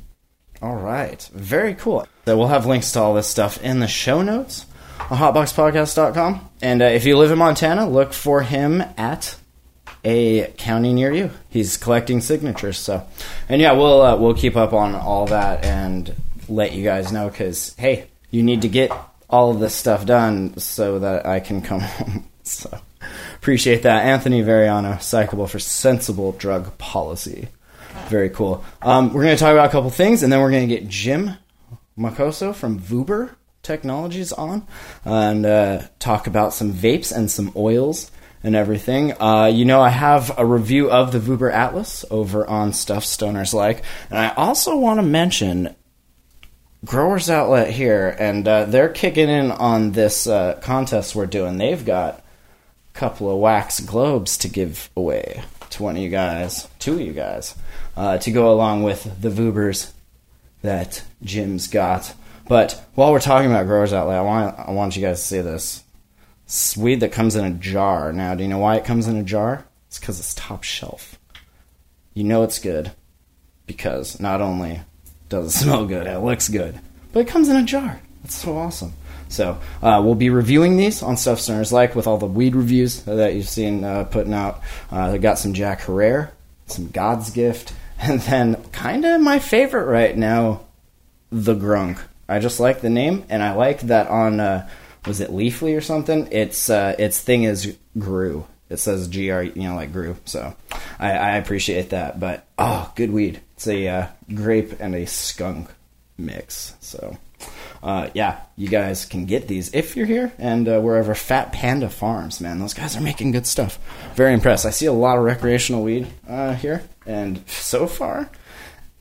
All right. Very cool. So we'll have links to all this stuff in the show notes on hotboxpodcast.com. And uh, if you live in Montana, look for him at a county near you. He's collecting signatures. So, and yeah, we'll uh, we'll keep up on all that and let you guys know because hey, you need to get all of this stuff done so that I can come home. So, appreciate that, Anthony Variano, Psychable for sensible drug policy. Very cool. Um, we're going to talk about a couple things, and then we're going to get Jim Makoso from Vuber Technologies on and uh, talk about some vapes and some oils and everything. Uh, you know, I have a review of the Vuber Atlas over on Stuff Stoners Like, and I also want to mention Growers Outlet here, and uh, they're kicking in on this uh, contest we're doing. They've got couple of wax globes to give away to one of you guys, two of you guys, uh, to go along with the Vubers that Jim's got. But while we're talking about Growers Outlet, I want I want you guys to see this. It's weed that comes in a jar. Now, do you know why it comes in a jar? It's because it's top shelf. You know it's good because not only does it smell good, it looks good, but it comes in a jar. That's so awesome. So uh, we'll be reviewing these on Stuff Like with all the weed reviews that you've seen uh, putting out. Uh, they got some Jack Herer, some God's Gift, and then kind of my favorite right now, the Grunk. I just like the name, and I like that on uh, was it Leafly or something? Its uh, its thing is Grew. It says G R, you know, like Grew. So I, I appreciate that. But oh, good weed. It's It's a uh, grape and a skunk mix. So, uh, yeah, you guys can get these if you're here and uh, wherever Fat Panda Farms, man. Those guys are making good stuff. Very impressed. I see a lot of recreational weed uh, here, and so far,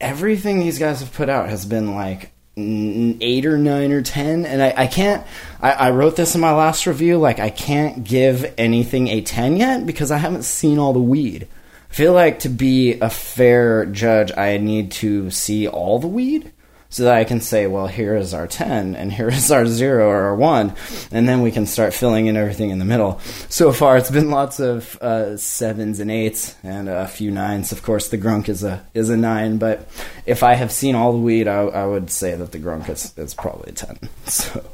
everything these guys have put out has been like eight or nine or ten and i, I can't I, I wrote this in my last review like i can't give anything a 10 yet because i haven't seen all the weed i feel like to be a fair judge i need to see all the weed so that I can say, well, here is our 10 and here is our 0 or our 1, and then we can start filling in everything in the middle. So far, it's been lots of uh, 7s and 8s and a few 9s. Of course, the Grunk is a is a 9, but if I have seen all the weed, I, I would say that the Grunk is, is probably a 10. So,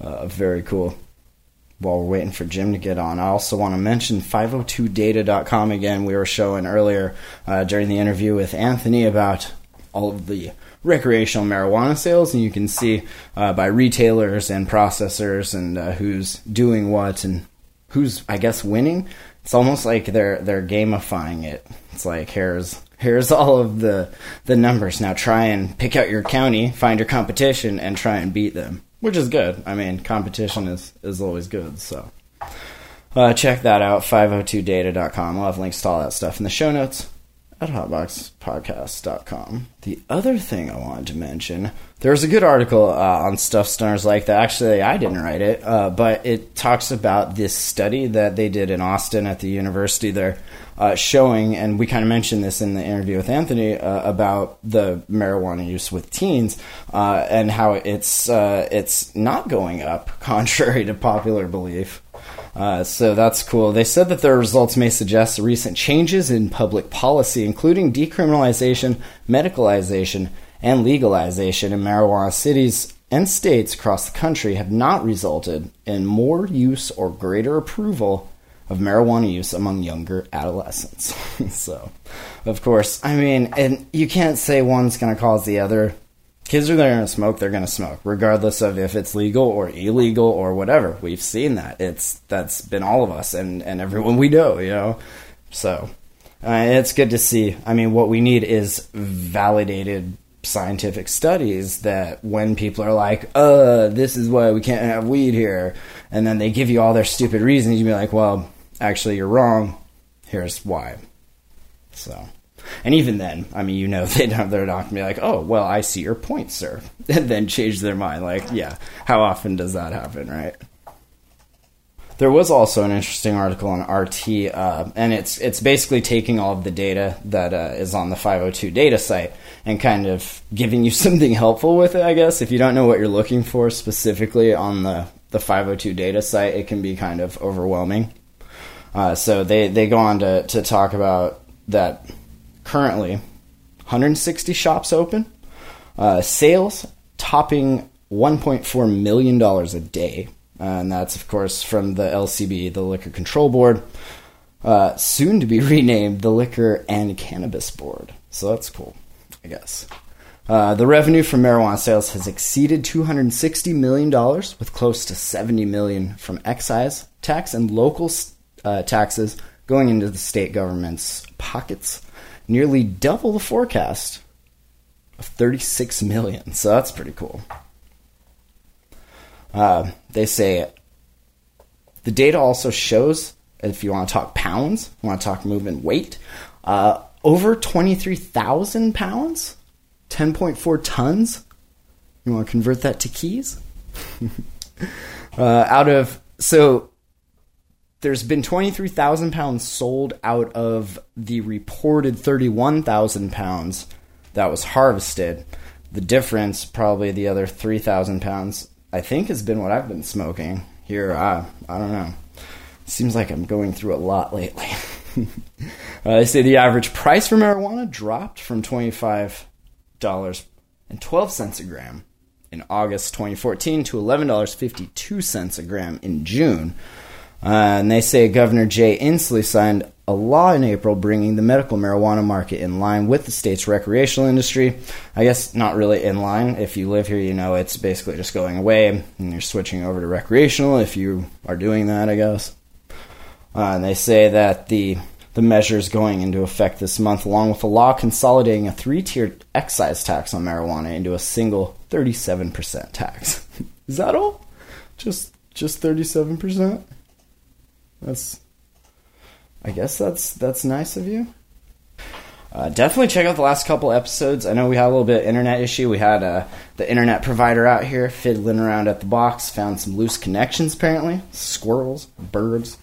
uh, very cool while we're waiting for Jim to get on, I also want to mention 502data.com again. We were showing earlier uh, during the interview with Anthony about all of the recreational marijuana sales, and you can see uh, by retailers and processors and uh, who's doing what and who's, I guess, winning. It's almost like they're they're gamifying it. It's like here's here's all of the the numbers. Now try and pick out your county, find your competition, and try and beat them, which is good. I mean, competition is is always good. So. Uh, check that out, 502data.com. We'll have links to all that stuff in the show notes at hotboxpodcast.com. The other thing I wanted to mention, there was a good article uh, on Stuff Stoners like that. Actually, I didn't write it, uh, but it talks about this study that they did in Austin at the university there, uh, showing, and we kind of mentioned this in the interview with Anthony uh, about the marijuana use with teens uh, and how it's uh, it's not going up, contrary to popular belief. Uh, so that's cool. They said that their results may suggest recent changes in public policy, including decriminalization, medicalization, and legalization in marijuana cities and states across the country, have not resulted in more use or greater approval of marijuana use among younger adolescents. so, of course, I mean, and you can't say one's going to cause the other kids are going to smoke they're going to smoke regardless of if it's legal or illegal or whatever. We've seen that. It's that's been all of us and and everyone we know you know? So uh, it's good to see. I mean what we need is validated scientific studies that when people are like uh this is why we can't have weed here and then they give you all their stupid reasons you'd be like well actually you're wrong. Here's why. So and even then, I mean, you know, they don't, they're not going to be like, oh, well, I see your point, sir. And then change their mind. Like, yeah, how often does that happen, right? There was also an interesting article on RT, uh, and it's it's basically taking all of the data that uh, is on the 502 data site and kind of giving you something helpful with it. I guess if you don't know what you're looking for specifically on the the 502 data site, it can be kind of overwhelming. Uh, so they they go on to to talk about that currently 160 shops open, uh, sales topping 1.4 million dollars a day, uh, and that's of course from the LCB, the Liquor Control Board, uh, soon to be renamed the Liquor and Cannabis Board. So that's cool, I guess. Uh, the revenue from marijuana sales has exceeded 260 million dollars, with close to 70 million from excise tax and local uh, taxes going into the state government's pockets nearly double the forecast of 36 million. So that's pretty cool. Uh, they say the data also shows, if you want to talk pounds, want to talk movement weight, uh, over 23,000 pounds, 10.4 tons. You want to convert that to keys? uh, out of, so there's been 23,000 pounds sold out of the reported 31,000 pounds that was harvested. The difference, probably the other 3,000 pounds, I think has been what I've been smoking here. I, I don't know. Seems like I'm going through a lot lately. uh, they say the average price for marijuana dropped from $25.12 a gram in August 2014 to $11.52 a gram in June. Uh, and they say Governor Jay Inslee signed a law in April bringing the medical marijuana market in line with the state's recreational industry. I guess not really in line. If you live here, you know it's basically just going away and you're switching over to recreational if you are doing that, I guess. Uh, and they say that the the measures going into effect this month, along with a law consolidating a three tiered excise tax on marijuana into a single 37% tax. Is that all? Just just 37%? That's I guess that's that's nice of you. Uh, definitely check out the last couple episodes. I know we had a little bit of internet issue. We had uh, the internet provider out here fiddling around at the box, found some loose connections apparently, squirrels, birds.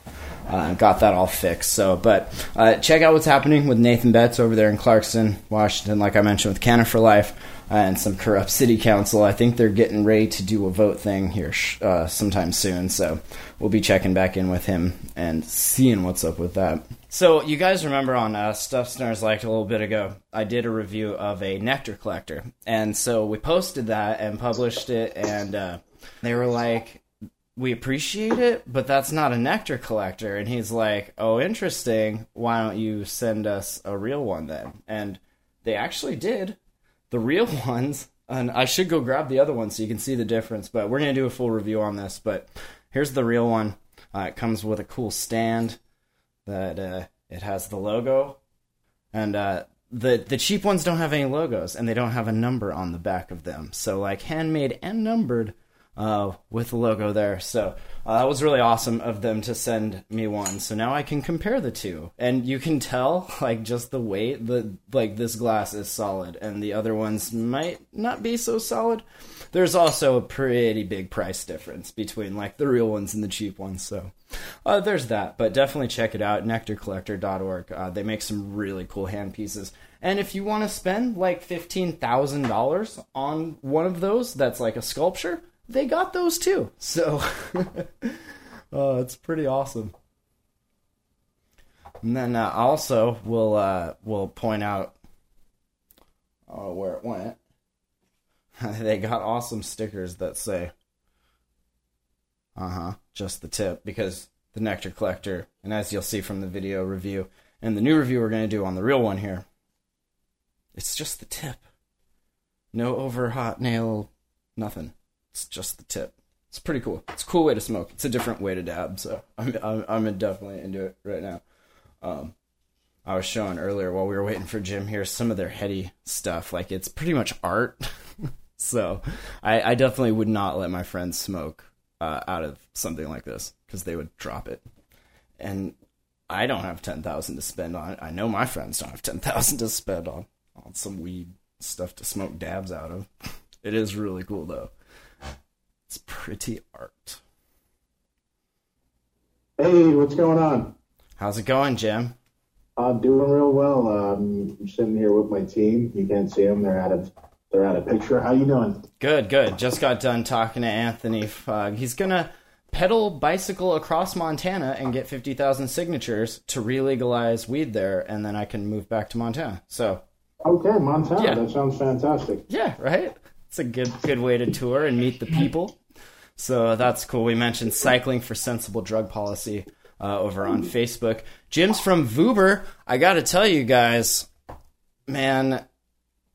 Uh, got that all fixed. So, but uh, check out what's happening with Nathan Betts over there in Clarkston, Washington. Like I mentioned with Canna for Life and some corrupt city council. I think they're getting ready to do a vote thing here uh, sometime soon. So we'll be checking back in with him and seeing what's up with that. So you guys remember on uh, Stuff Stoners like a little bit ago, I did a review of a nectar collector, and so we posted that and published it, and uh, they were like, "We appreciate it, but that's not a nectar collector." And he's like, "Oh, interesting. Why don't you send us a real one then?" And they actually did, the real ones. And I should go grab the other one so you can see the difference. But we're gonna do a full review on this. But here's the real one. Uh, it comes with a cool stand that uh, it has the logo, and uh, the the cheap ones don't have any logos, and they don't have a number on the back of them. So like handmade and numbered uh, with the logo there. So uh, that was really awesome of them to send me one. So now I can compare the two, and you can tell like just the weight. The like this glass is solid, and the other ones might not be so solid. There's also a pretty big price difference between like the real ones and the cheap ones. So uh, there's that, but definitely check it out. Nectarcollector.org. Uh, they make some really cool hand pieces. And if you want to spend like fifteen thousand dollars on one of those, that's like a sculpture. They got those too. So uh, it's pretty awesome. And then uh, also we'll uh, we'll point out uh, where it went. they got awesome stickers that say uh-huh just the tip because the nectar collector and as you'll see from the video review and the new review we're going to do on the real one here it's just the tip no over hot nail nothing it's just the tip it's pretty cool it's a cool way to smoke it's a different way to dab so i'm i'm, I'm definitely into it right now um I was showing earlier while we were waiting for Jim here some of their heady stuff. Like it's pretty much art. so I, I, definitely would not let my friends smoke uh, out of something like this because they would drop it. And I don't have ten thousand to spend on it. I know my friends don't have ten thousand to spend on on some weed stuff to smoke dabs out of. It is really cool though. It's pretty art. Hey, what's going on? How's it going, Jim? I'm doing real well. Um, I'm sitting here with my team. You can't see them; they're out of they're out of picture. How you doing? Good, good. Just got done talking to Anthony. Uh, he's gonna pedal bicycle across Montana and get fifty thousand signatures to re-legalize weed there, and then I can move back to Montana. So okay, Montana. Yeah. That sounds fantastic. yeah, right. It's a good good way to tour and meet the people. So that's cool. We mentioned cycling for sensible drug policy uh, over on Facebook. Jim's from Vuber. I got to tell you guys, man,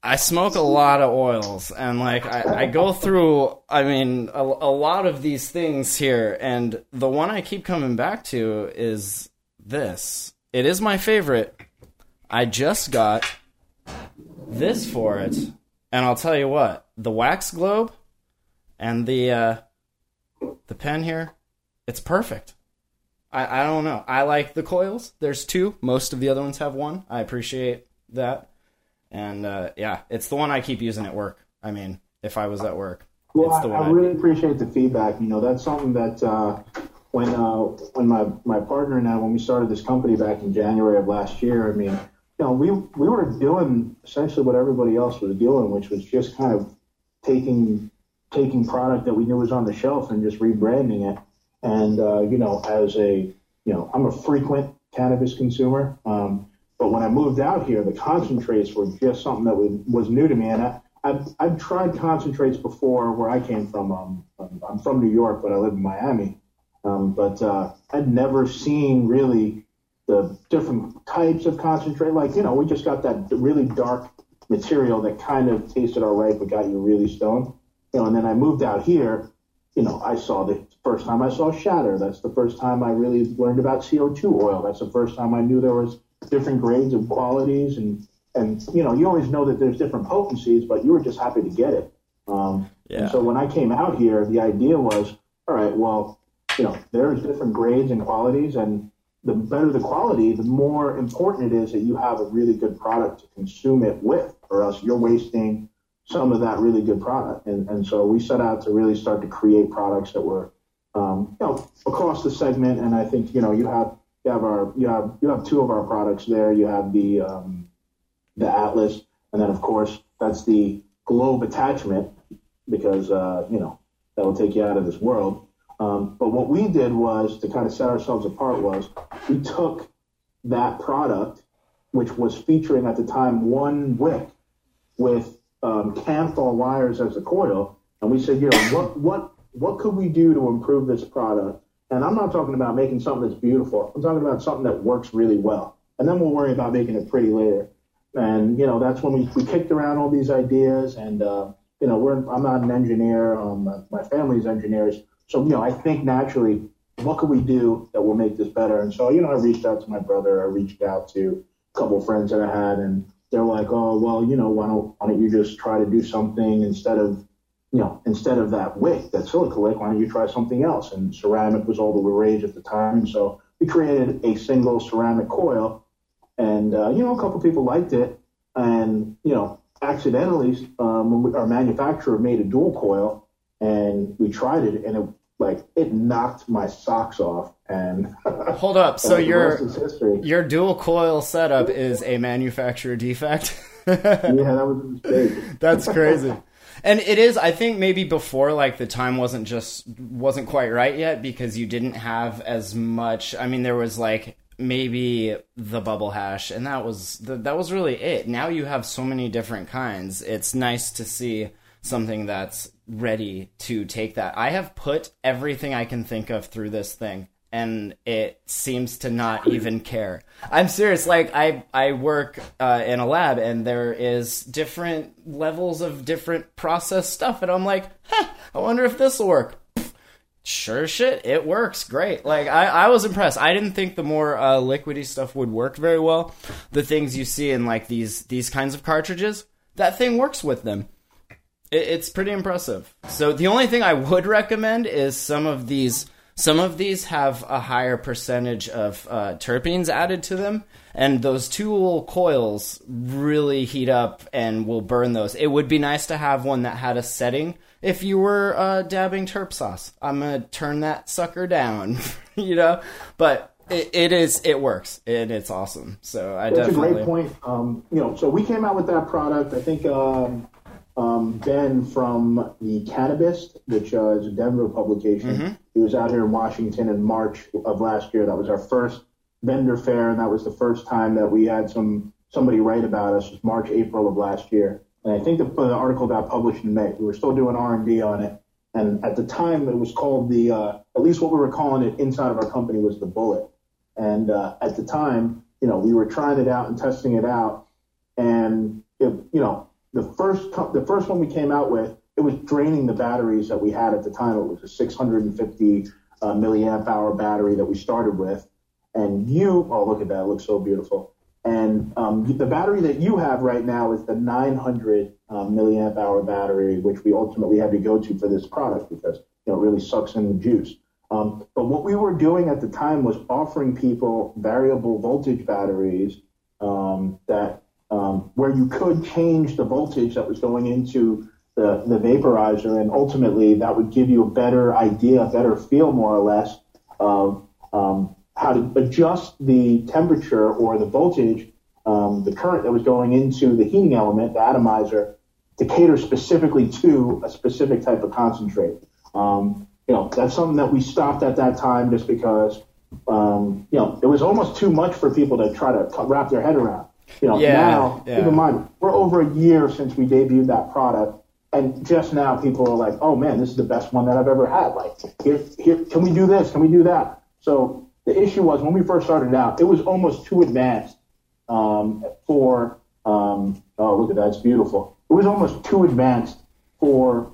I smoke a lot of oils, and like I, I go through. I mean, a, a lot of these things here, and the one I keep coming back to is this. It is my favorite. I just got this for it, and I'll tell you what: the wax globe and the uh, the pen here, it's perfect. I, I don't know. I like the coils. There's two. Most of the other ones have one. I appreciate that. And uh, yeah, it's the one I keep using at work. I mean, if I was at work, Well, it's the I, one. I really appreciate the feedback. You know, that's something that uh, when uh, when my, my partner and I when we started this company back in January of last year, I mean, you know, we we were doing essentially what everybody else was doing, which was just kind of taking taking product that we knew was on the shelf and just rebranding it. And uh, you know, as a you know, I'm a frequent cannabis consumer. Um, but when I moved out here, the concentrates were just something that was, was new to me. And I, I've, I've tried concentrates before where I came from. Um, I'm- from New York, but I live in Miami. Um, but uh, I'd never seen really the different types of concentrate. Like, you know, we just got that really dark material that kind of tasted all right, but got you really stoned. You know, and then I moved out here. You know, I saw the first time I saw shatter. That's the first time I really learned about CO2 oil. That's the first time I knew there was different grades and qualities, and and you know, you always know that there's different potencies, but you were just happy to get it. Um, Yeah. And so when I came out here, the idea was, all right, well, you know, there's different grades and qualities, and the better the quality, the more important it is that you have a really good product to consume it with, or else you're wasting some of that really good product. And, and so we set out to really start to create products that were, um, you know, across the segment. And I think, you know, you have, you have our, you have, you have two of our products there. You have the, um, the Atlas, and then of course that's the globe attachment because, uh, you know, that will take you out of this world. Um, but what we did was to kind of set ourselves apart was we took that product, which was featuring at the time one wick with um, Kanthal wires as a coil, and we said, you know, what what what could we do to improve this product? And I'm not talking about making something that's beautiful. I'm talking about something that works really well, and then we'll worry about making it pretty later. And you know, that's when we, we kicked around all these ideas, and uh, you know, we're I'm not an engineer. Um, my family's engineers, so you know, I think naturally, what could we do that will make this better? And so, you know, I reached out to my brother. I reached out to a couple of friends that I had, and they're like, oh, well, you know, why don't why don't you just try to do something instead of you know, instead of that wick, that silica wick, why don't you try something else? And ceramic was all the rage at the time. So we created a single ceramic coil. And, uh, you know, a couple people liked it. And, you know, accidentally, um, our manufacturer made a dual coil and we tried it and it, like, it knocked my socks off. And Hold up. So your rest is history. your dual coil setup is a manufacturer defect. yeah, that was a mistake. That's crazy. And it is, I think maybe before like the time wasn't just wasn't quite right yet because you didn't have as much. I mean, there was like maybe the bubble hash, and that was the, that was really it. Now you have so many different kinds. It's nice to see something that's ready to take that. I have put everything I can think of through this thing and it seems to not even care. I'm serious. Like I, I work uh, in a lab, and there is different levels of different process stuff, and I'm like, huh, I wonder if this will work. Sure shit, it works great. Like I, I was impressed. I didn't think the more uh, liquidy stuff would work very well. The things you see in like these these kinds of cartridges, that thing works with them. It, it's pretty impressive. So the only thing I would recommend is some of these. Some of these have a higher percentage of uh, terpenes added to them, and those two little coils really heat up and will burn those. It would be nice to have one that had a setting if you were uh, dabbing terp sauce. I'm gonna turn that sucker down, you know. But it, it is it works and it's awesome. So I That's definitely a great point. Um, you know, so we came out with that product. I think um, um, Ben from the Cannabist, which uh, is a Denver publication, he was out here in Washington in March of last year. That was our first vendor fair, and that was the first time that we had some somebody write about us. It was March, April of last year, and I think the, the article got published in May. We were still doing R and D on it, and at the time it was called the. Uh, at least what we were calling it inside of our company was the Bullet. And uh, at the time, you know, we were trying it out and testing it out, and it, you know, the first co- the first one we came out with, it was draining the batteries that we had at the time. It was a 650 uh, milliamp hour battery that we started with, and you, oh look at that, it looks so beautiful. And um, the battery that you have right now is the 900 um, milliamp hour battery, which we ultimately had to go to for this product because you know it really sucks in the juice. Um, but what we were doing at the time was offering people variable voltage batteries um, that um, where you could change the voltage that was going into the, the vaporizer, and ultimately that would give you a better idea, a better feel, more or less, of um, how to adjust the temperature or the voltage, um, the current that was going into the heating element, the atomizer, to cater specifically to a specific type of concentrate. Um, you know, that's something that we stopped at that time just because, um, you know, it was almost too much for people to try to wrap their head around. You know, Yeah, now, yeah. keep in mind, we're over a year since we debuted that product. And just now people are like, oh man, this is the best one that I've ever had. Like, here, here, can we do this? Can we do that? So the issue was when we first started out, it was almost too advanced um, for, um, oh, look at that, it's beautiful. It was almost too advanced for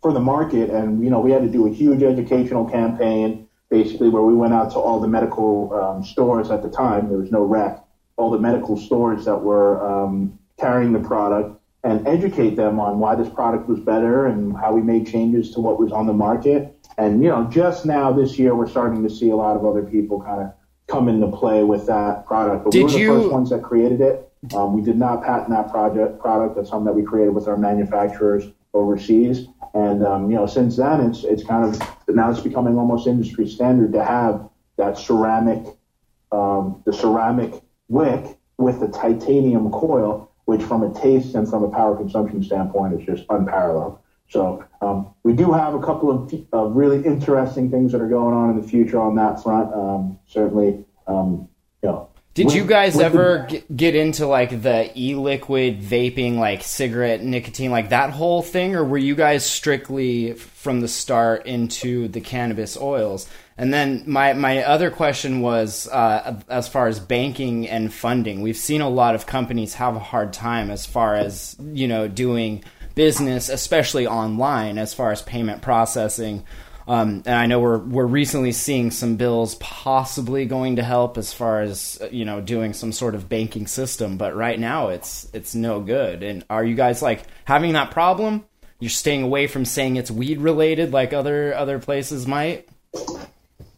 for the market, and you know we had to do a huge educational campaign, basically where we went out to all the medical um, stores at the time. There was no rec, all the medical stores that were um, carrying the product and educate them on why this product was better and how we made changes to what was on the market. And you know, just now this year, we're starting to see a lot of other people kind of come into play with that product. But Did we were the you- first ones that created it. Um, we did not patent that project product. That's something that we created with our manufacturers overseas. And um, you know, since then, it's it's kind of now it's becoming almost industry standard to have that ceramic, um, the ceramic wick with the titanium coil, which from a taste and from a power consumption standpoint is just unparalleled. So um, we do have a couple of uh, really interesting things that are going on in the future on that front. Um, certainly, um, you know. Did with- you guys the- ever g- get into like the e-liquid vaping, like cigarette nicotine, like that whole thing, or were you guys strictly from the start into the cannabis oils? And then my my other question was uh, as far as banking and funding. We've seen a lot of companies have a hard time as far as you know doing business, especially online, as far as payment processing. Um, and I know we're we're recently seeing some bills possibly going to help as far as uh, you know doing some sort of banking system, but right now it's it's no good. And are you guys like having that problem? You're staying away from saying it's weed related like other other places might.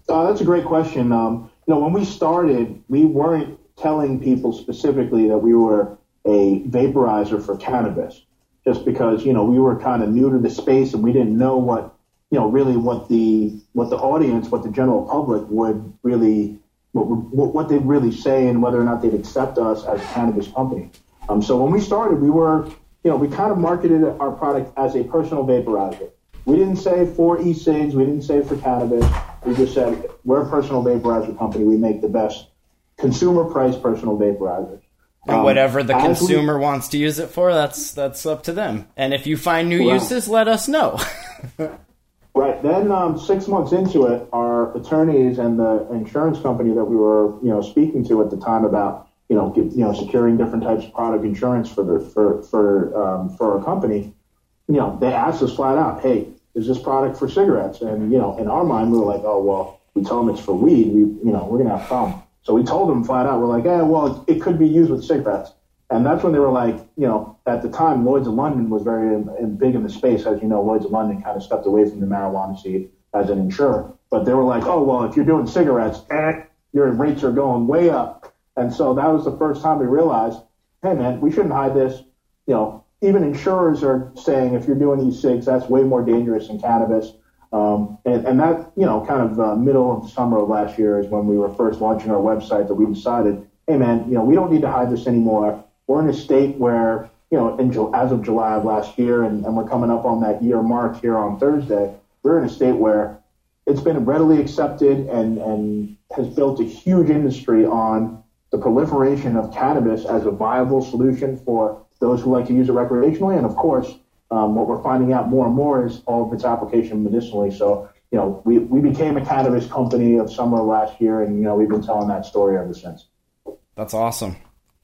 Uh, that's a great question. Um, you know, when we started, we weren't telling people specifically that we were a vaporizer for cannabis, just because you know we were kind of new to the space and we didn't know what you know really what the what the audience, what the general public would really what what, what they'd really say and whether or not they'd accept us as a cannabis company. Um, so when we started, we were you know we kind of marketed our product as a personal vaporizer. We didn't say for e-cigs. We didn't say for cannabis. We just said we're a personal vaporizer company. We make the best consumer price personal vaporizers. And Um, whatever the as we- consumer wants to use it for, that's that's up to them. And if you find new Wow. uses, let us know. Right. Then um, six months into it, our attorneys and the insurance company that we were, you know, speaking to at the time about, you know, get, you know, securing different types of product insurance for the for for um, for our company, you know, they asked us flat out, hey, is this product for cigarettes? And you know, in our mind, we were like, oh well, we told them it's for weed. We, you know, we're gonna have a problem. So we told them flat out, we're like, yeah, well, it could be used with cigarettes. And that's when they were like, you know, at the time, Lloyd's of London was very um, big in the space. As you know, Lloyd's of London kind of stepped away from the marijuana seed as an insurer. But they were like, oh, well, if you're doing cigarettes, eh, your rates are going way up. And so that was the first time we realized, hey, man, we shouldn't hide this. You know, even insurers are saying if you're doing e-cigs, that's way more dangerous than cannabis. Um, and, and that, you know, kind of uh, middle of the summer of last year is when we were first launching our website that we decided, hey, man, you know, we don't need to hide this anymore. We're in a state where, you know, in, as of July of last year, and, and we're coming up on that year mark here on Thursday, we're in a state where it's been readily accepted and, and has built a huge industry on the proliferation of cannabis as a viable solution for those who like to use it recreationally. And of course, um, what we're finding out more and more is all of its application medicinally. So, you know, we, we became a cannabis company of summer last year, and, you know, we've been telling that story ever since. That's awesome.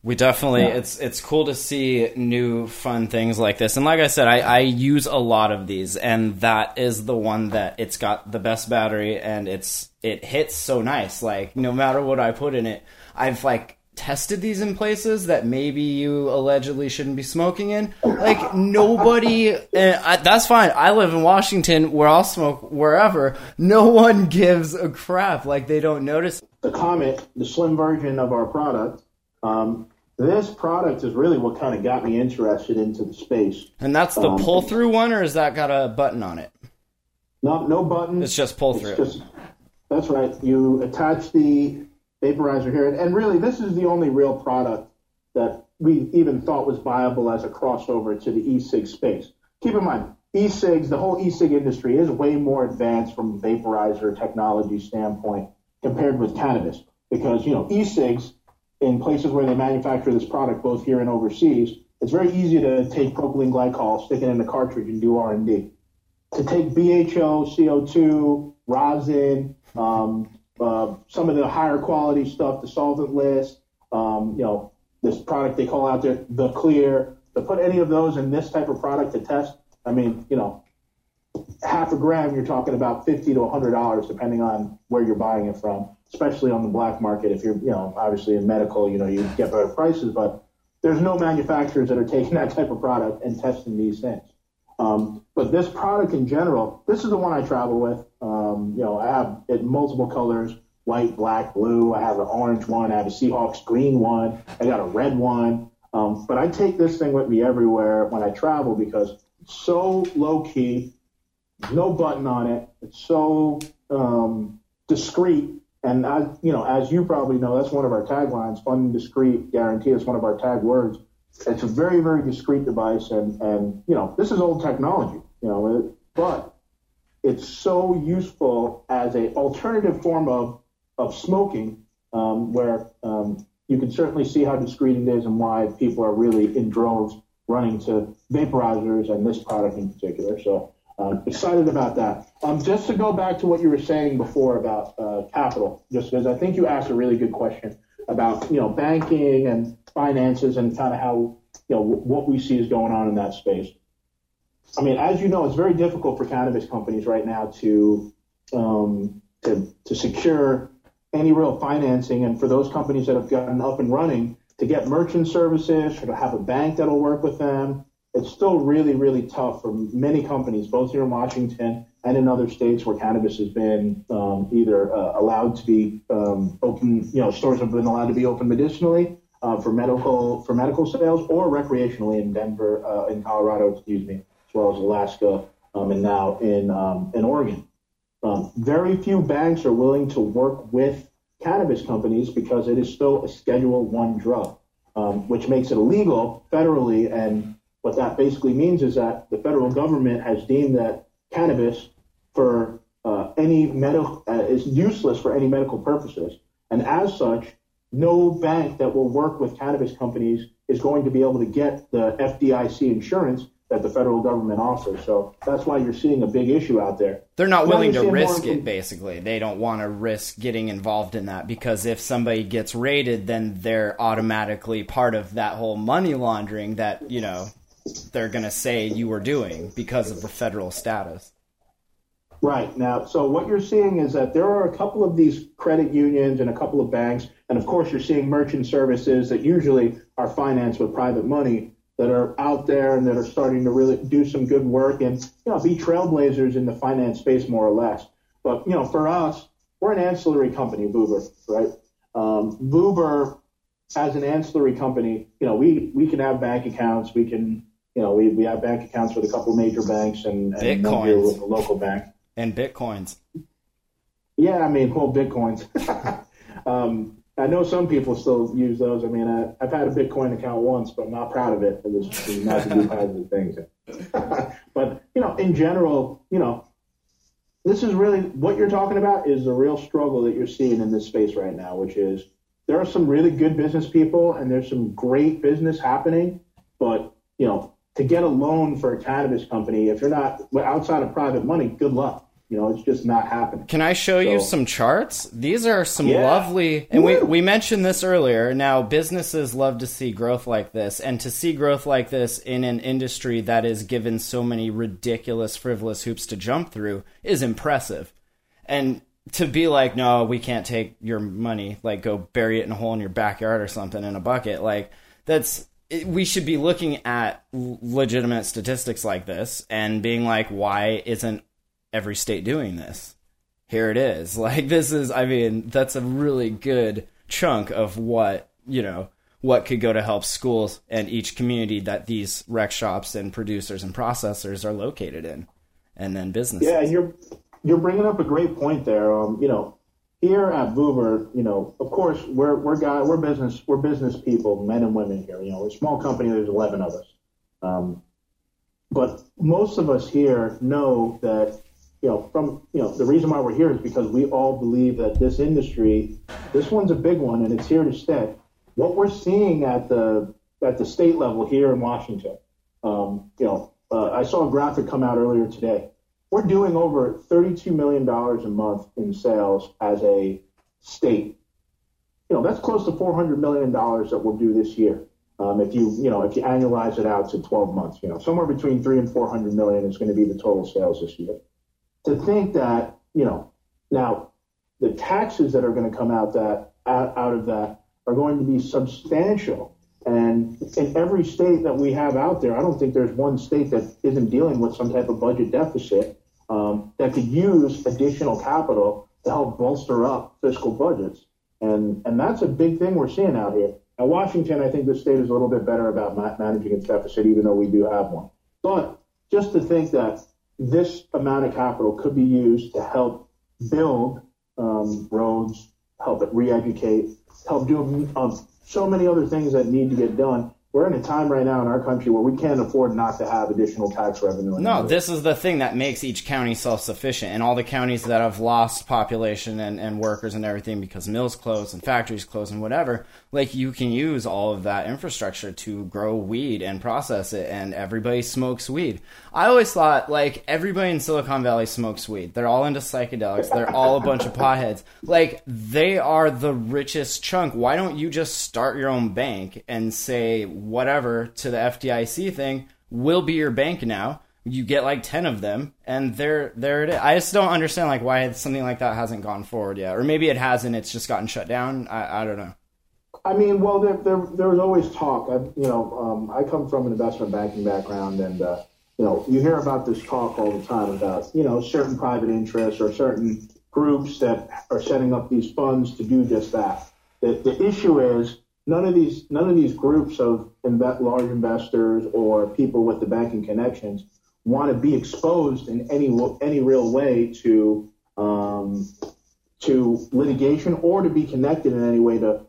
We definitely Yeah. it's it's cool to see new fun things like this. And like I said, I, I use a lot of these and that is the one that it's got the best battery and it's it hits so nice. Like no matter what I put in it, I've like tested these in places that maybe you allegedly shouldn't be smoking in. Like nobody, and I, that's fine. I live in Washington, where I'll smoke wherever. No one gives a crap. Like they don't notice. the Comet, the slim version of our product. Um, this product is really what kind of got me interested into the space. And that's the Um, pull through one, or has that got a button on it? No, no buttons. It's just pull through. just- that's right. You attach the vaporizer here, and really, this is the only real product that we even thought was viable as a crossover to the e-cig space. Keep in mind, e-cigs, the whole e-cig industry is way more advanced from a vaporizer technology standpoint compared with cannabis, because you know e-cigs in places where they manufacture this product, both here and overseas, it's very easy to take propylene glycol, stick it in the cartridge, and do R and D. To take BHO, CO2, rosin, um, uh, some of the higher quality stuff, the solventless, um, you know, this product they call out there, the clear, to put any of those in this type of product to test, I mean, you know, half a gram, you're talking about fifty to hundred dollars, depending on where you're buying it from. Especially on the black market, if you're, you know, obviously in medical, you know, you get better prices, but there's no manufacturers that are taking that type of product and testing these things. Um, but this product in general, this is the one I travel with. Um, you know, I have it multiple colors: white, black, blue. I have an orange one. I have a Seahawks green one. I got a red one. Um, but I take this thing with me everywhere when I travel because it's so low key, no button on it. It's so um, discreet. And as you know, as you probably know, that's one of our taglines: "Fun discreet guarantee." It's one of our tag words. It's a very, very discreet device, and and you know, this is old technology. You know, it, but it's so useful as a alternative form of of smoking, um, where um, you can certainly see how discreet it is and why people are really in droves running to vaporizers and this product in particular. So um, excited about that. Um, just to go back to what you were saying before about uh, capital, just because I think you asked a really good question about you know banking and finances and kind of how you know what we see is going on in that space. I mean, as you know, it's very difficult for cannabis companies right now to um, to to secure any real financing, and for those companies that have gotten up and running to get merchant services or to have a bank that'll work with them it's still really, really tough for many companies, both here in Washington and in other states where cannabis has been um, either uh, allowed to be um, open, you know, stores have been allowed to be open medicinally uh, for medical for medical sales or recreationally in Denver, uh, in Colorado, excuse me, as well as Alaska, um, and now in um, in Oregon. Um, very few banks are willing to work with cannabis companies because it is still a Schedule One drug, um, which makes it illegal federally and what that basically means is that the federal government has deemed that cannabis for uh, any medical uh, is useless for any medical purposes, and as such, no bank that will work with cannabis companies is going to be able to get the FDIC insurance that the federal government offers. So that's why you're seeing a big issue out there. They're not willing to risk it, basically. They don't want to risk getting involved in that because if somebody gets raided, then they're automatically part of that whole money laundering that, you know, they're going to say you were doing because of the federal status. Right. Now, so what you're seeing is that there are a couple of these credit unions and a couple of banks, and of course, you're seeing merchant services that usually are financed with private money that are out there and that are starting to really do some good work and you know be trailblazers in the finance space more or less. But you know, for us, we're an ancillary company, Vuber, right? Um, Vuber, as an ancillary company, you know, we we can have bank accounts, we can you know, we, we have bank accounts with a couple major banks and, and Bitcoins. with a local bank. And bitcoins. Yeah, I mean, well, bitcoins. um, I know some people still use those. I mean, I, have had a Bitcoin account once, but I'm not proud of it. It was, it was not to do positive things. but you know, in general, you know, this is really what you're talking about is the real struggle that you're seeing in this space right now, which is there are some really good business people and there's some great business happening, but you know, to get a loan for a cannabis company, if you're not outside of private money, good luck. You know, it's just not happening. Can I show so, you some charts? These are some yeah. lovely, and we, we mentioned this earlier. Now, businesses love to see growth like this, and to see growth like this in an industry that is given so many ridiculous, frivolous hoops to jump through is impressive. And to be like, no, we can't take your money, like go bury it in a hole in your backyard or something in a bucket, like that's we should be looking at legitimate statistics like this and being like, why isn't every state doing this? Here it is. Like, this is, I mean, that's a really good chunk of what, you know, what could go to help schools and each community that these rec shops and producers and processors are located in, and then businesses. Yeah, you're you're bringing up a great point there. Um, you know, here at Vuber, you know, of course, we're we're guy, we're business we're business people, men and women here. You know, we're a small company. There's 11 of us, um, but most of us here know that you know from you know the reason why we're here is because we all believe that this industry, this one's a big one and it's here to stay. What we're seeing at the at the state level here in Washington, um, you know, uh, I saw a graphic come out earlier today we're doing over $32 million a month in sales as a state. You know, that's close to $400 million that we'll do this year. Um, if you you know if you annualize it out to 12 months, you know somewhere between three and 400 million is going to be the total sales this year. To think that you know now the taxes that are going to come out that out, out of that are going to be substantial. And in every state that we have out there, I don't think there's one state that isn't dealing with some type of budget deficit um, that could use additional capital to help bolster up fiscal budgets. And, and that's a big thing we're seeing out here. Now, Washington, I think the state is a little bit better about ma- managing its deficit, even though we do have one. But just to think that this amount of capital could be used to help build um, roads, help it re-educate, help do um, so many other things that need to get done. We're in a time right now in our country where we can't afford not to have additional tax revenue. No, this is the thing that makes each county self sufficient. And all the counties that have lost population and, and workers and everything because mills close and factories close and whatever, like you can use all of that infrastructure to grow weed and process it, and everybody smokes weed. I always thought like everybody in Silicon Valley smokes weed. They're all into psychedelics, they're all a bunch of potheads. Like they are the richest chunk. Why don't you just start your own bank and say, whatever to the FDIC thing will be your bank now. You get like ten of them, and there, there it is. I just don't understand like why something like that hasn't gone forward yet, or maybe it hasn't. It's just gotten shut down. I, I don't know. I mean, well, there, there, there was always talk. I, you know, um, I come from an investment banking background, and uh, you know, you hear about this talk all the time about you know certain private interests or certain groups that are setting up these funds to do just that. The, the issue is none of these none of these groups of inve- large investors or people with the banking connections want to be exposed in any any real way to um, to litigation or to be connected in any way to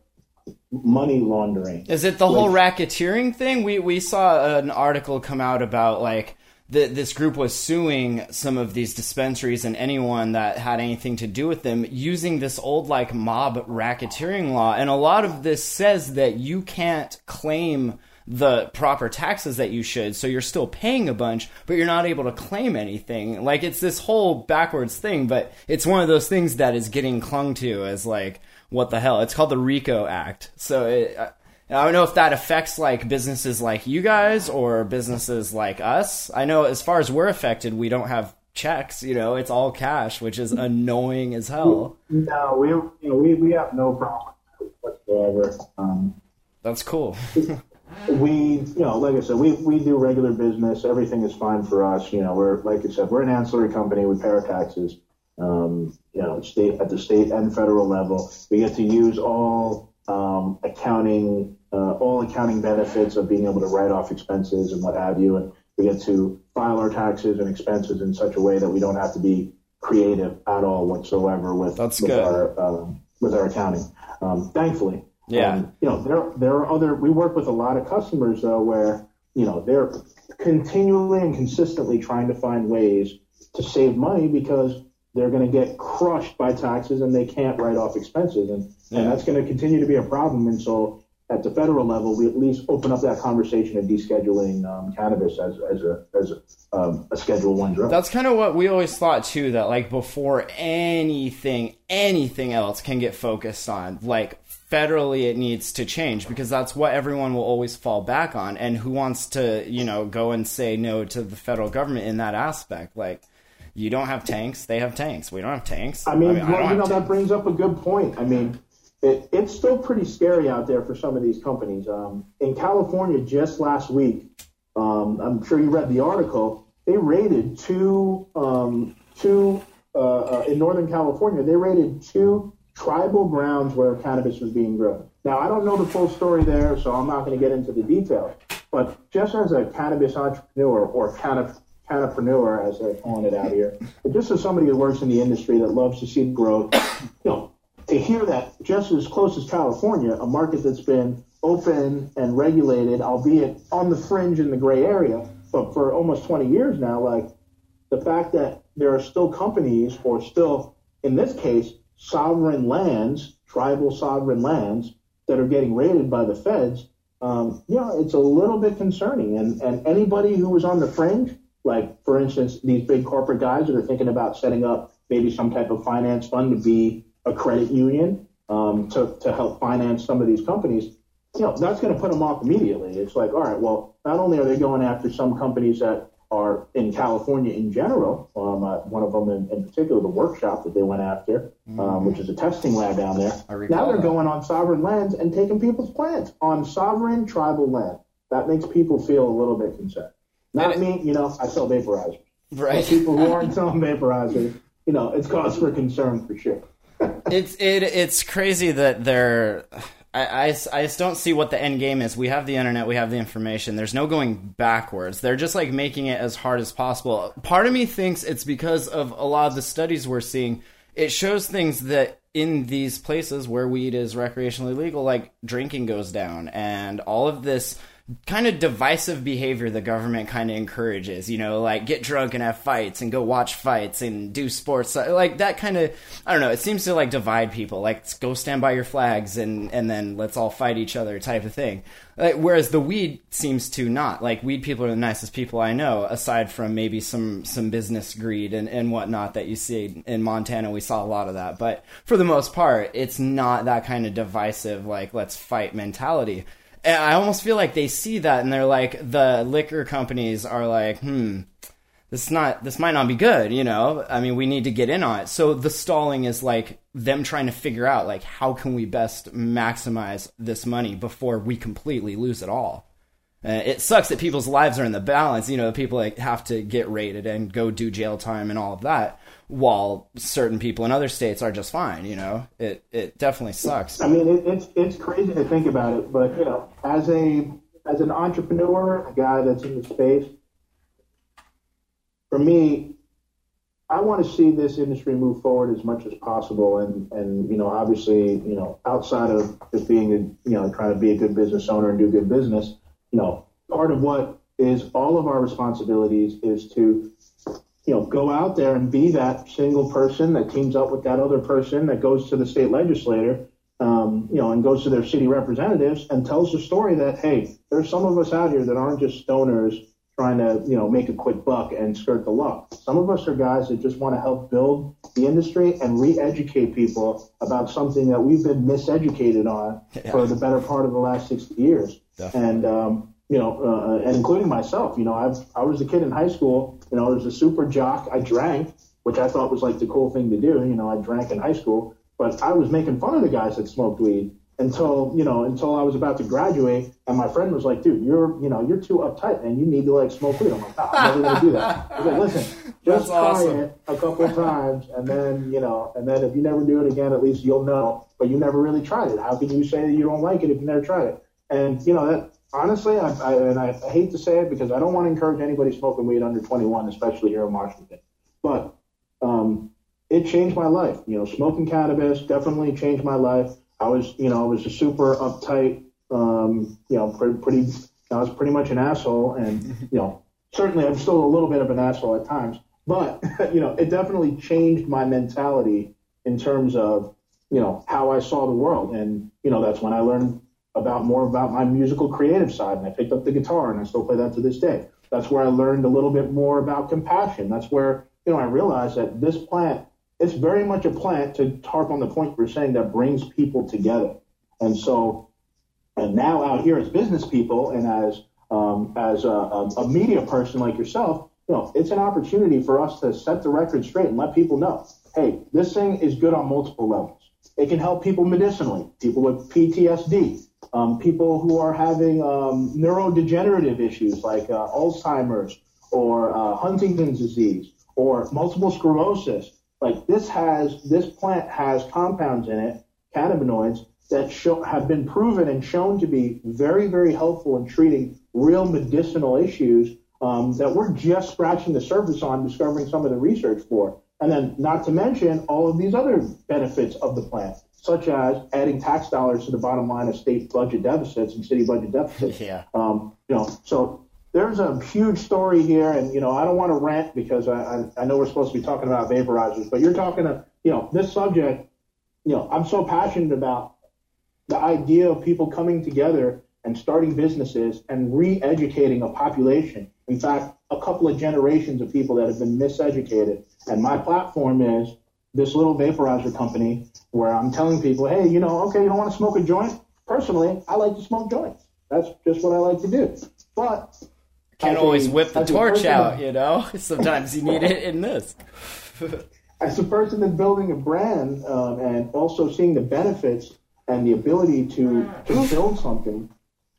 money laundering. Is it the whole racketeering thing? We we saw an article come out about like this group was suing some of these dispensaries and anyone that had anything to do with them using this old like mob racketeering law. And a lot of this says that you can't claim the proper taxes that you should so you're still paying a bunch but you're not able to claim anything. Like it's this whole backwards thing but it's one of those things that is getting clung to as like what the hell? It's called the rico act. So it, uh, I don't know if that affects like businesses like you guys or businesses like us. I know as far as we're affected, we don't have checks. You know, it's all cash, which is annoying as hell. No, we you know we, we have no problem whatsoever. Um, That's cool. we you know like I said, we we do regular business. Everything is fine for us. You know, we're like I said, we're an ancillary company. We pay our taxes. Um, you know, state at the state and federal level. We get to use all um, accounting uh, all accounting benefits of being able to write off expenses and what have you. And we get to file our taxes and expenses in such a way that we don't have to be creative at all whatsoever with, That's with good. our um, with our accounting. Um, thankfully, Yeah. Um, you know there there are other. We work with a lot of customers though where you know they're continually and consistently trying to find ways to save money because they're going to get crushed by taxes and they can't write off expenses and, Yeah. and that's going to continue to be a problem and so at the federal level, we at least open up that conversation of descheduling um, cannabis as, as a as a, um, a Schedule One drug. That's kind of what we always thought too. That like before anything, anything else can get focused on, like federally, it needs to change because that's what everyone will always fall back on. And who wants to, you know, go and say no to the federal government in that aspect? Like, you don't have tanks; they have tanks. We don't have tanks. I mean, I well, don't you know, that brings up a good point. I mean, it, it's still pretty scary out there for some of these companies. Um, in California, just last week, um, I'm sure you read the article. They raided two, um, two uh, uh, in Northern California. They raided two tribal grounds where cannabis was being grown. Now, I don't know the full story there, so I'm not going to get into the details. But just as a cannabis entrepreneur or cannabis cannapreneur, as they're calling it out here, but just as somebody who works in the industry that loves to see growth, you know, hear that just as close as California, a market that's been open and regulated, albeit on the fringe in the gray area, but for almost 20 years now, like the fact that there are still companies or still, in this case, sovereign lands, tribal sovereign lands that are getting raided by the feds, um, you know, it's a little bit concerning. And, and anybody who was on the fringe, like for instance, these big corporate guys that are thinking about setting up maybe some type of finance fund to be a credit union um, to, to help finance some of these companies, you know, that's going to put them off immediately. It's like, all right, well, not only are they going after some companies that are in California in general, um, uh, one of them in, in particular, the workshop that they went after, um, which is a testing lab down there. Mm-hmm. Now they're that. going on sovereign lands and taking people's plants on sovereign tribal land. That makes people feel a little bit concerned. Not And me, you know, I sell vaporizers. Right. People who aren't selling vaporizers, you know, it's cause for concern for sure. It's it it's crazy that they're I, I, I just don't see what the end game is. We have the internet, we have the information. There's no going backwards. They're just like making it as hard as possible. Part of me thinks it's because of a lot of the studies we're seeing. It shows things that in these places where weed is recreationally legal, like drinking goes down and all of this kind of divisive behavior the government kind of encourages you know like get drunk and have fights and go watch fights and do sports like that kind of i don't know it seems to like divide people like go stand by your flags and and then let's all fight each other type of thing. Like, whereas the weed seems to not. Like weed people are the nicest people i know aside from maybe some some business greed and and whatnot that you see in montana. We saw a lot of that. But for the most part it's not that kind of divisive like let's fight mentality I almost feel like they see that and they're like the liquor companies are like, hmm, this not this might not be good, you know. I mean, we need to get in on it. So the stalling is like them trying to figure out like how can we best maximize this money before we completely lose it all. Uh, it sucks that people's lives are in the balance. You know, people like have to get raided and go do jail time and all of that, while certain people in other states are just fine. You know, it it definitely sucks. I mean, it, it's it's crazy to think about it, but you know, as a as an entrepreneur, a guy that's in the space, for me, I want to see this industry move forward as much as possible, and and you know, obviously, you know, outside of just being a you know trying to be a good business owner and do good business, you know, part of what is all of our responsibilities is to you know, go out there and be that single person that teams up with that other person that goes to the state legislator, um, you know, and goes to their city representatives and tells the story that, hey, there's some of us out here that aren't just stoners trying to, you know, make a quick buck and skirt the law. Some of us are guys that just want to help build the industry and re-educate people about something that we've been miseducated on for the better part of the last 60 years. And, um, you know, uh, and including myself, you know, I've, I was a kid in high school, you know, I was a super jock. I drank, which I thought was like the cool thing to do. You know, I drank in high school, but I was making fun of the guys that smoked weed until, you know, until I was about to graduate. And my friend was like, dude, you're, you know, you're too uptight and you need to like smoke weed. I'm like, nah, I'm never going to do that. I was like, listen, That's just try awesome. it a couple of times. And then, you know, and then if you never do it again, at least you'll know, but you never really tried it. How can you say that you don't like it if you never tried it? And, you know, that, honestly, I, I, and I hate to say it because I don't want to encourage anybody smoking weed under 21, especially here in Washington. But um, it changed my life. You know, smoking cannabis definitely changed my life. I was, you know, I was a super uptight, um, you know, pretty, pretty, I was pretty much an asshole, and you know, certainly I'm still a little bit of an asshole at times. But you know, it definitely changed my mentality in terms of you know how I saw the world, and you know that's when I learned about more about my musical creative side, and I picked up the guitar, and I still play that to this day. That's where I learned a little bit more about compassion. That's where you know I realized that this plant, it's very much a plant to harp on the point you were saying that brings people together, and so, and now out here as business people and as um, as a, a media person like yourself, you know, it's an opportunity for us to set the record straight and let people know, hey, this thing is good on multiple levels. It can help people medicinally, people with PTSD, um, people who are having um, neurodegenerative issues like uh, Alzheimer's or uh, Huntington's disease or multiple sclerosis. Like this has this plant has compounds in it, cannabinoids that show, have been proven and shown to be very very helpful in treating real medicinal issues um, that we're just scratching the surface on, discovering some of the research for. And then, not to mention all of these other benefits of the plant, such as adding tax dollars to the bottom line of state budget deficits and city budget deficits. Yeah. Um, you know, so there's a huge story here, and you know, I don't want to rant because I, I, I know we're supposed to be talking about vaporizers, but you're talking to, you know, this subject. You know, I'm so passionate about the idea of people coming together and starting businesses and re-educating a population. In fact, a couple of generations of people that have been miseducated. And my platform is this little vaporizer company where I'm telling people, hey, you know, okay, you don't want to smoke a joint? personally, I like to smoke joints. That's just what I like to do. But Can't as a- always whip the torch person- out, you know? Sometimes you need it in this. as a person that's building a brand um, and also seeing the benefits and the ability to, to build something,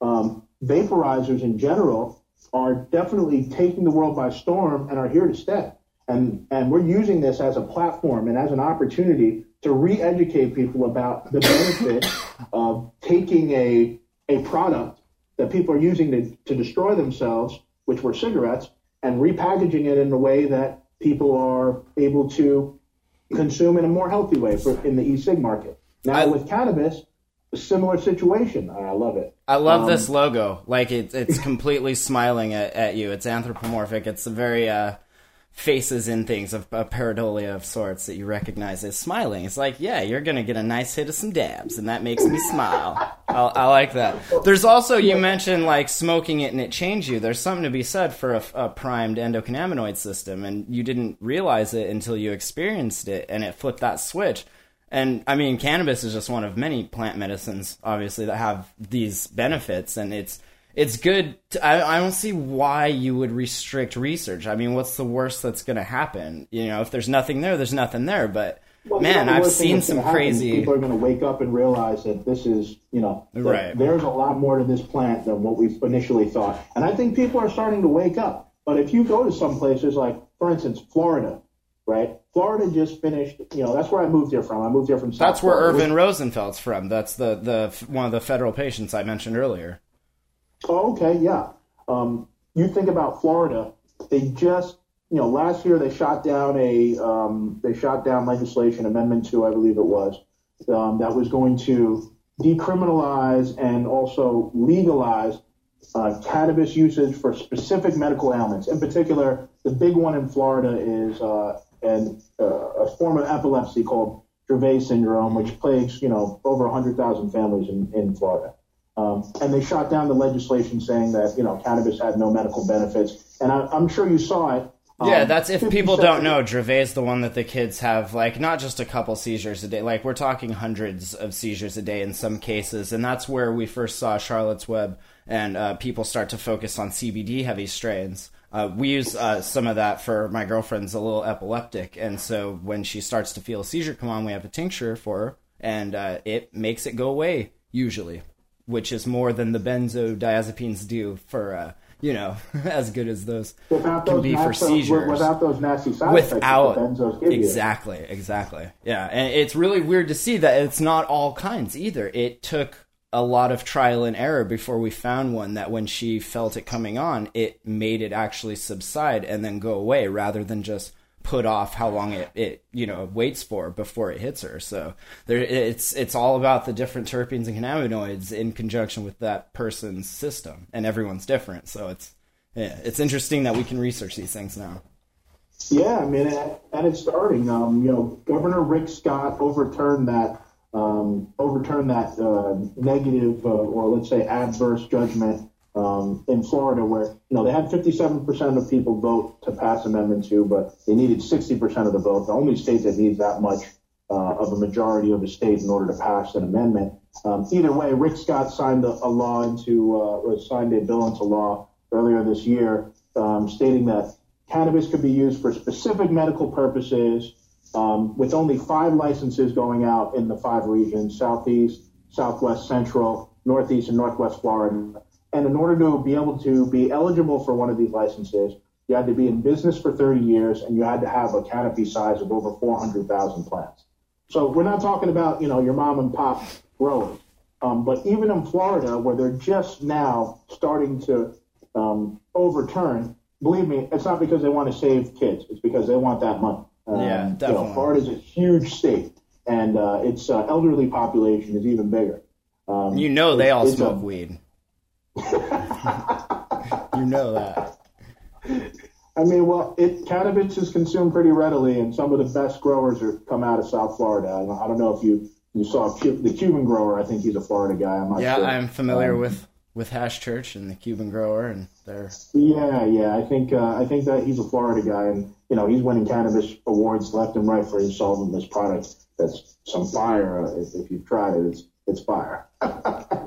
um, vaporizers in general are definitely taking the world by storm and are here to stay. And, and we're using this as a platform and as an opportunity to re-educate people about the benefit of taking a, a product that people are using to, to destroy themselves, which were cigarettes, and repackaging it in a way that people are able to consume in a more healthy way for, in the e-cig market. Now I- with cannabis, a similar situation. I love it. I love Um, this logo. Like it, it's completely smiling at, at you. It's anthropomorphic. It's a very uh, faces in things of a pareidolia of sorts that you recognize as smiling. It's like, yeah, you're gonna get a nice hit of some dabs, and that makes me smile. I, I like that. There's also you mentioned like smoking it and it changed you. There's something to be said for a, a primed endocannabinoid system, and you didn't realize it until you experienced it, and it flipped that switch. And I mean, cannabis is just one of many plant medicines, obviously, that have these benefits, and it's it's good. To, I I don't see why you would restrict research. I mean, what's the worst that's going to happen? You know, if there's nothing there, there's nothing there. But Well, man, I've seen some happen, crazy. People are going to wake up and realize that this is, you know, Right. there's a lot more to this plant than what we initially thought. And I think people are starting to wake up. But if you go to some places like, for instance, Florida, right? Florida just finished, you know, that's where I moved here from. I moved here from South That's where Florida, Irvin Rosenfeld's from. That's the the one of the federal patients I mentioned earlier. Oh, okay, yeah. Um, you think about Florida, they just, you know, last year they shot down a, um, they shot down legislation, Amendment 2, I believe it was, um, that was going to decriminalize and also legalize uh, cannabis usage for specific medical ailments. In particular, the big one in Florida is uh, an, uh, a form of epilepsy called Dravet syndrome, which plagues, you know, over 100,000 families in, in Florida. Um, and they shot down the legislation saying that you know cannabis had no medical benefits. And I, I'm sure you saw it. Um, Yeah, that's if people don't know, Dravet's the one that the kids have, like, not just a couple seizures a day, like, we're talking hundreds of seizures a day in some cases, and that's where we first saw Charlotte's Web and uh, people start to focus on CBD heavy strains. Uh, we use uh, some of that for my girlfriend's a little epileptic, and so when she starts to feel a seizure come on, we have a tincture for her, and uh, it makes it go away, usually, which is more than the benzodiazepines do for, uh, you know, as good as those without can those be for nasty, seizures. without those nasty side without effects that the benzos give you. exactly exactly. Yeah and it's really weird to see that it's not all kinds either. It took a lot of trial and error before we found one that when she felt it coming on it made it actually subside and then go away rather than just put off how long it, it you know waits for before it hits her so there it's it's all about the different terpenes and cannabinoids in conjunction with that person's system and everyone's different so it's yeah, it's interesting that we can research these things now Yeah, I mean, and and it's starting. Um, you know, Governor Rick Scott overturned that um, overturned that uh, negative uh, or let's say adverse judgment um, in Florida, where you know they had 57 percent of people vote to pass Amendment Two, but they needed 60 percent of the vote. The only state that needs that much uh, of a majority of the state in order to pass an amendment. Um, either way, Rick Scott signed a, a law into uh, signed a bill into law earlier this year, um, stating that cannabis could be used for specific medical purposes, um, with only five licenses going out in the five regions: Southeast, Southwest, Central, Northeast, and Northwest Florida. And in order to be able to be eligible for one of these licenses, you had to be in business for 30 years, and you had to have a canopy size of over 400,000 plants. So we're not talking about you know your mom and pop growers, um, but even in Florida, where they're just now starting to um, overturn, believe me, it's not because they want to save kids; it's because they want that money. Um, Yeah, You definitely. know, Florida's a huge state, and uh, its uh, elderly population is even bigger. Um, You know they all it's a- smoke weed. you know that. I mean, well, it cannabis is consumed pretty readily, and some of the best growers are come out of South Florida. I don't, I don't know if you you saw the Cuban grower. I think he's a Florida guy. I'm not Yeah, sure. I'm familiar Um, with with Hash Church and the Cuban grower, and they're Yeah, yeah. I think uh, I think that he's a Florida guy, and you know he's winning cannabis awards left and right for his solventless product. That's some fire. Uh, if, if you've tried it, it's it's fire.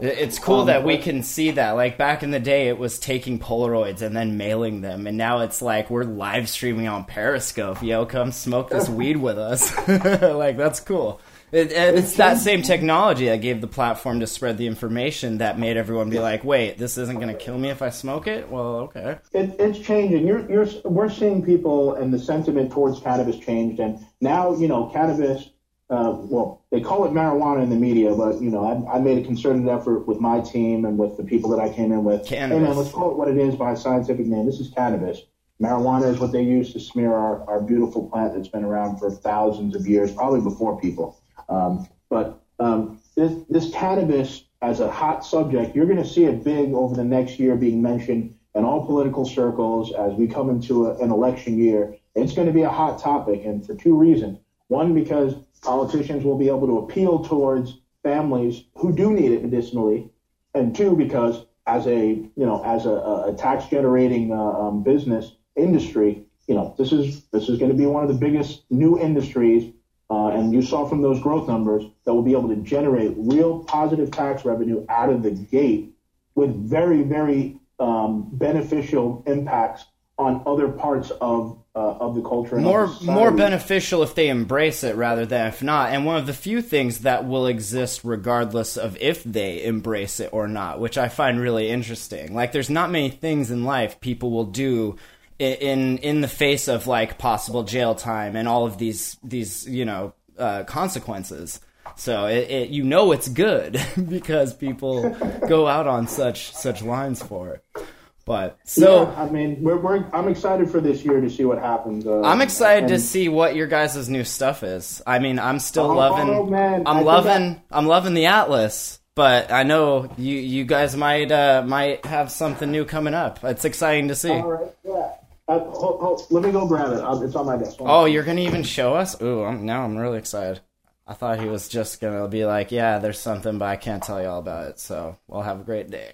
It- It's cool that we um, can see that. Like back in the day, it was taking Polaroids and then mailing them, and now it's like we're live streaming on Periscope. Yo, come smoke this weed with us. like that's cool. It, it's that same technology that gave the platform to spread the information that made everyone be like, "Wait, this isn't going to kill me if I smoke it." Well, okay. It, it's changing. You're, you're, we're seeing people and the sentiment towards cannabis changed, and now you know cannabis. Uh, well, they call it marijuana in the media, but you know, I, I made a concerted effort with my team and with the people that I came in with. Cannabis. Hey man, let's call it what it is by a scientific name. This is cannabis. Marijuana is what they use to smear our, our beautiful plant that's been around for thousands of years, probably before people. Um, but um, this, this cannabis as a hot subject, you're going to see it big over the next year being mentioned in all political circles as we come into a, an election year. It's going to be a hot topic, and for two reasons. One, because politicians will be able to appeal towards families who do need it medicinally, and two, because as a you know as a, a tax generating uh, um, business industry, you know this is this is going to be one of the biggest new industries uh, and you saw from those growth numbers that will be able to generate real positive tax revenue out of the gate with very, very um, beneficial impacts on other parts of uh, of the culture. And more more beneficial if they embrace it rather than if not. And one of the few things that will exist regardless of if they embrace it or not, which I find really interesting. Like there's not many things in life people will do in in the face of like possible jail time and all of these these you know uh, consequences. So it, it you know it's good because people go out on such such lines for it. But so yeah, I mean, we're, we're I'm excited for this year to see what happens. Uh, I'm excited to see what your guys' new stuff is. I mean, I'm still Oh, loving. oh, man. I I'm think loving. I'm loving the Atlas, but I know you you guys might uh, might have something new coming up. It's exciting to see. All right, yeah. Uh, hold, hold, let me go grab it. Uh, It's on my desk. Hold Oh, on. you're gonna even show us? Ooh, I'm, now I'm really excited. I thought he was just gonna be like, "Yeah, there's something, but I can't tell you all about it." So, we'll have a great day.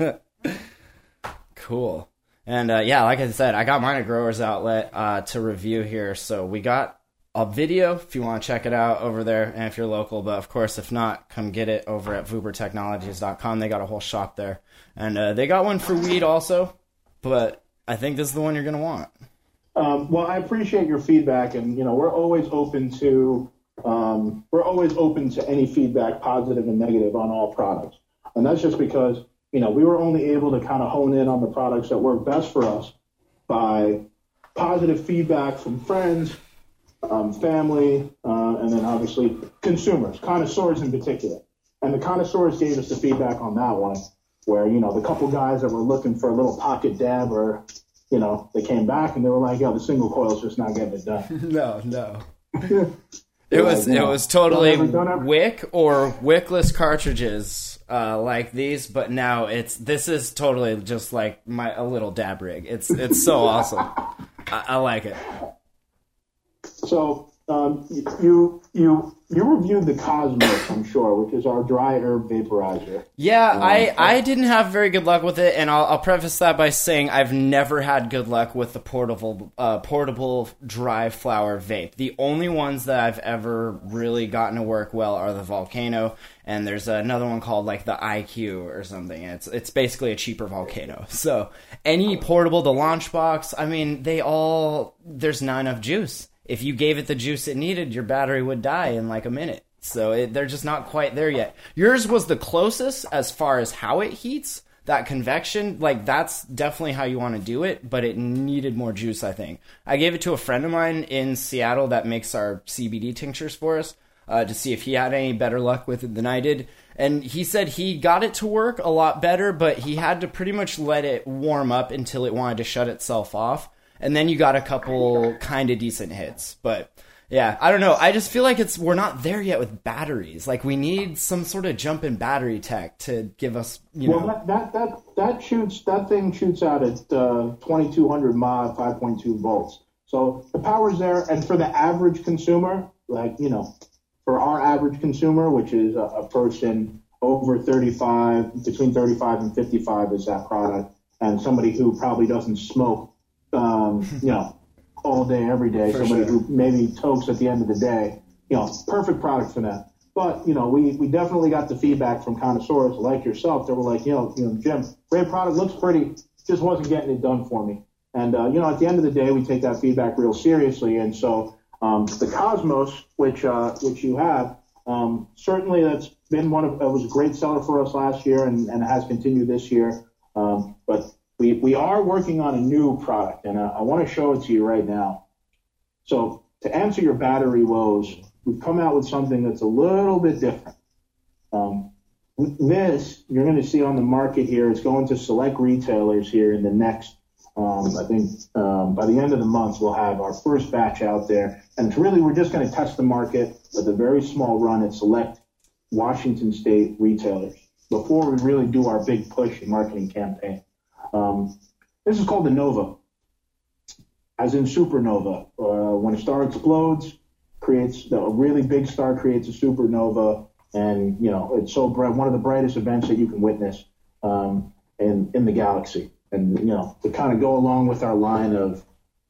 cool. And uh, yeah, like I said, I got mine at Growers Outlet uh, to review here. So we got a video if you want to check it out over there, and if you're local. But of course, if not, come get it over at VuberTechnologies.com. They got a whole shop there, and uh, they got one for weed also. But I think this is the one you're gonna want. Um, well, I appreciate your feedback, and you know we're always open to um, we're always open to any feedback, positive and negative, on all products, and that's just because you know we were only able to kind of hone in on the products that work best for us by positive feedback from friends, um, family, uh, and then obviously consumers, connoisseurs in particular. And the connoisseurs gave us the feedback on that one, where you know the couple guys that were looking for a little pocket dab or you know, they came back and they were like, "Yo, the single coil's just not getting it done." No, no. It was Yeah, it no. was totally Don't ever- don't ever- wick or wickless cartridges uh, like these, but now it's this is totally just like my a little dab rig. It's it's so awesome. I, I like it. So um, you you you reviewed the Cosmos, I'm sure, which is our dry herb vaporizer. Yeah, I, I didn't have very good luck with it, and I'll, I'll preface that by saying I've never had good luck with the portable uh, portable dry flower vape. The only ones that I've ever really gotten to work well are the Volcano, and there's another one called like the IQ or something. and It's it's basically a cheaper Volcano. So any portable, the launch box, I mean, they all there's not enough juice. If you gave it the juice it needed, your battery would die in like a minute. So it, they're just not quite there yet. Yours was the closest as far as how it heats. That convection, like that's definitely how you want to do it, but it needed more juice, I think. I gave it to a friend of mine in Seattle that makes our CBD tinctures for us uh, to see if he had any better luck with it than I did. And he said he got it to work a lot better, but he had to pretty much let it warm up until it wanted to shut itself off. And then you got a couple kind of decent hits. But yeah, I don't know. I just feel like it's we're not there yet with batteries. Like we need some sort of jump in battery tech to give us, you Well, know. that, that that that shoots that thing shoots out at uh, 2200 mod, 5.2 volts. So the power's there, and for the average consumer, like you know, for our average consumer, which is a, a person over 35, between 35 and 55 is that product, and somebody who probably doesn't smoke, um, you know, all day every day. somebody sure. who maybe tokes at the end of the day, you know, perfect product for that. But you know, we, we definitely got the feedback from connoisseurs like yourself that were like, you know, you know, Jim, great product, looks pretty, just wasn't getting it done for me. And uh, you know, at the end of the day, we take that feedback real seriously. And so um, the Cosmos, which uh, which you have, um, certainly that's been one of it was a great seller for us last year and, and has continued this year. Um, but we we are working on a new product, and uh, I want to show it to you right now. So to answer your battery woes, we've come out with something that's a little bit different. Um, this you're going to see on the market here. It's going to select retailers here in the next. Um, I think um, by the end of the month we'll have our first batch out there, and it's really we're just going to test the market with a very small run at select Washington State retailers before we really do our big push and marketing campaign. Um, this is called the Nova, as in supernova. Uh, when a star explodes, creates a really big star creates a supernova, and you know it's so bright, one of the brightest events that you can witness um, in in the galaxy. And you know to kind of go along with our line of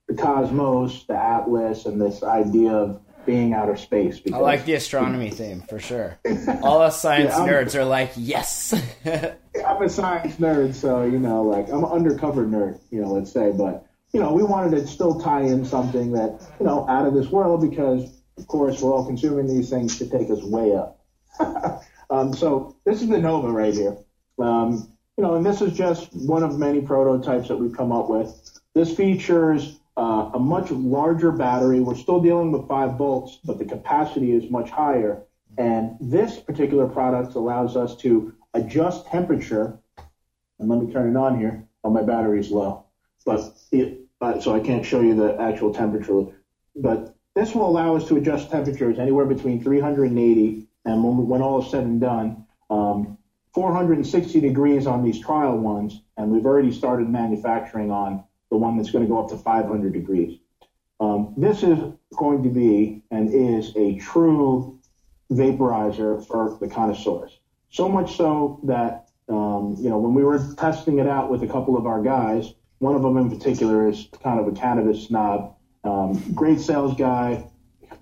the cosmos, the atlas, and this idea of being outer space. I like the astronomy theme for sure. All us science Yeah, nerds are like, yes. I'm a science nerd, so you know, like I'm an undercover nerd, you know, let's say. But you know, we wanted to still tie in something that you know out of this world because, of course, we're all consuming these things to take us way up. um, so this is the Nova right here. Um, you know, and this is just one of many prototypes that we've come up with. This features uh, a much larger battery. We're still dealing with five volts, but the capacity is much higher. And this particular product allows us to adjust temperature. And let me turn it on here. Oh, my battery's low, but it, so I can't show you the actual temperature. But this will allow us to adjust temperatures anywhere between 380 and when, when all is said and done, um, 460 degrees on these trial ones, and we've already started manufacturing on the one that's going to go up to 500 degrees. Um, this is going to be and is a true vaporizer for the connoisseurs. So much so that, um, you know, when we were testing it out with a couple of our guys, one of them in particular is kind of a cannabis snob, um, great sales guy.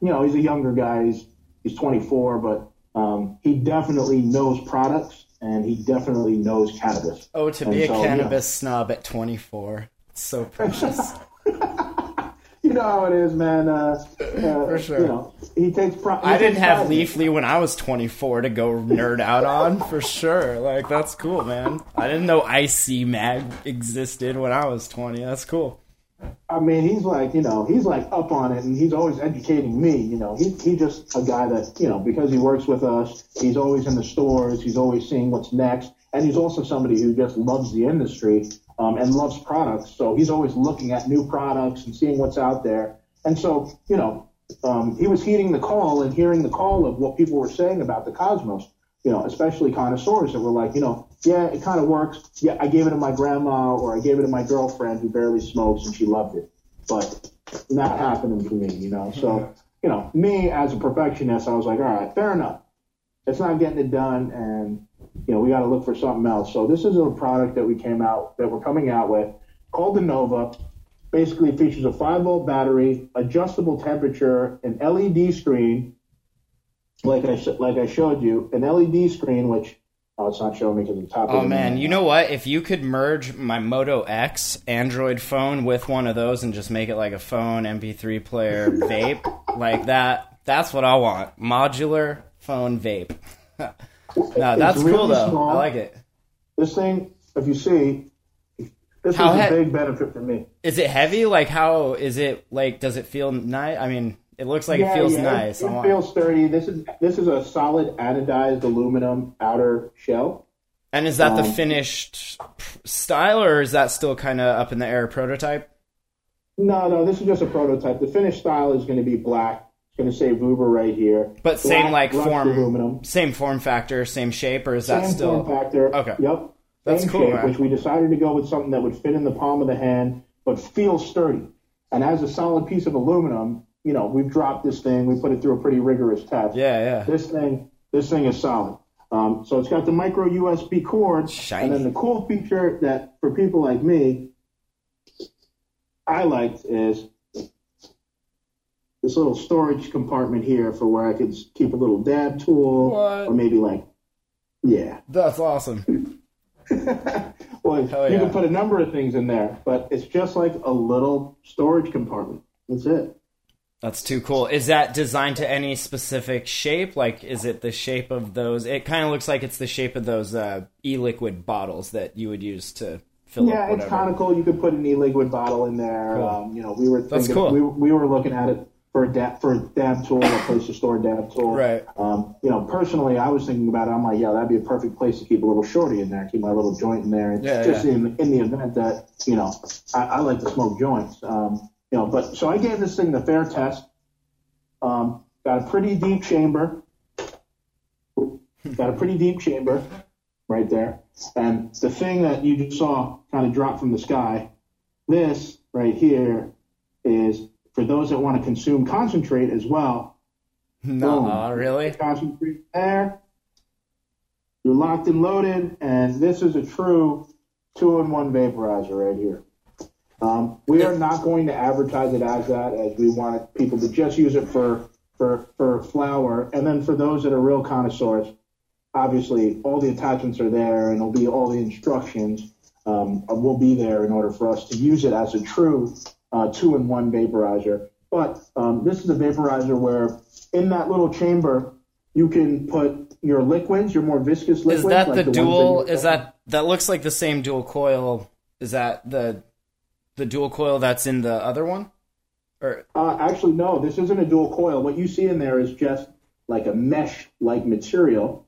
You know, he's a younger guy. He's, he's 24, but um, he definitely knows products and he definitely knows cannabis. oh, to And be a so, you know, cannabis snob at 24. It's so precious. you know how it is, man. Uh, uh, For sure. You know, he takes pride. I didn't have Leafly when I was 24 to go nerd out on, for sure. Like, that's cool, man. I didn't know IC Mag existed when I was 20. That's cool. I mean, he's like, you know, he's like up on it, and he's always educating me. You know, he he's just a guy that, you know, because he works with us, he's always in the stores, he's always seeing what's next, and he's also somebody who just loves the industry um, and loves products. So he's always looking at new products and seeing what's out there. And so, you know, um, he was heeding the call and hearing the call of what people were saying about the Cosmos. You know, especially connoisseurs that were like, you know, yeah, it kind of works. Yeah, I gave it to my grandma or I gave it to my girlfriend who barely smokes and she loved it. But not happening for me, you know. So, you know, me as a perfectionist, I was like, all right, fair enough. It's not getting it done, and you know, we got to look for something else. So this is a product that we came out that we're coming out with called the Nova. Basically, features a five volt battery, adjustable temperature, an LED screen, like I like I showed you, an LED screen, which oh, it's not showing me because the top. Oh of the man, you know what? If you could merge my Moto X Android phone with one of those and just make it like a phone MP3 player vape, like that, that's what I want. Modular phone vape. no, that's really cool though. small. I like it. This thing, if you see, this How is a big benefit for me. Is it heavy? Like how is it like does it feel nice? I mean, it looks like it feels nice. It, it feels sturdy. This is this is a solid anodized aluminum outer shell. and is that the um, finished style or is that still kind of up in the air prototype? No, no, this is just a prototype. The finished style is going to be black. Going to say Vuber right here. But same like form, aluminum. same form factor, same shape, or is that Same still? form factor. Okay. Yep. That's Same cool, shape, man. which we decided to go with something that would fit in the palm of the hand, but feel sturdy. And as a solid piece of aluminum, you know, we've dropped this thing. We put it through a pretty rigorous test. Yeah, yeah. This thing, this thing is solid. Um, so it's got the micro USB cord, Shiny. and then the cool feature that for people like me, I liked is this little storage compartment here for where I could keep a little dab tool, What? or maybe like, yeah. That's awesome. Well, Hell you yeah. can put a number of things in there, but it's just like a little storage compartment. That's it. That's too cool. Is that designed to any specific shape? Like, is it the shape of those? It kind of looks like it's the shape of those uh, e-liquid bottles that you would use to fill Yeah, up it's kind of cool. You could put an e-liquid bottle in there. Cool. Um, you know, we were That's thinking, cool. we, we were looking at it for a dab, for a dab tool, a place to store a dab tool. Right. Um, you know, personally, I was thinking about it. I'm like, yeah, that'd be a perfect place to keep a little shorty in there, keep my little joint in there. Yeah, just yeah. in in the event that you know, I, I like to smoke joints. Um, you know, but so I gave this thing the fair test. Um, got a pretty deep chamber. Got a pretty deep chamber right there. And the thing that you just saw kind of drop from the sky, this right here is for those that want to consume concentrate as well. No, Boom. really? Concentrate there. You're locked and loaded, and this is a true two-in-one vaporizer right here. Um, we are not going to advertise it as that, as we want people to just use it for for for flour, and then for those that are real connoisseurs, obviously all the attachments are there, and it'll be all the instructions um, will be there in order for us to use it as a true uh, two-in-one vaporizer. But um, this is a vaporizer where in that little chamber you can put your liquids, your more viscous liquids. Is that like the ones dual? Is that that looks like the same dual coil? Is that the the dual coil that's in the other one? Or Uh, actually, no, this isn't a dual coil. What you see in there is just like a mesh-like material.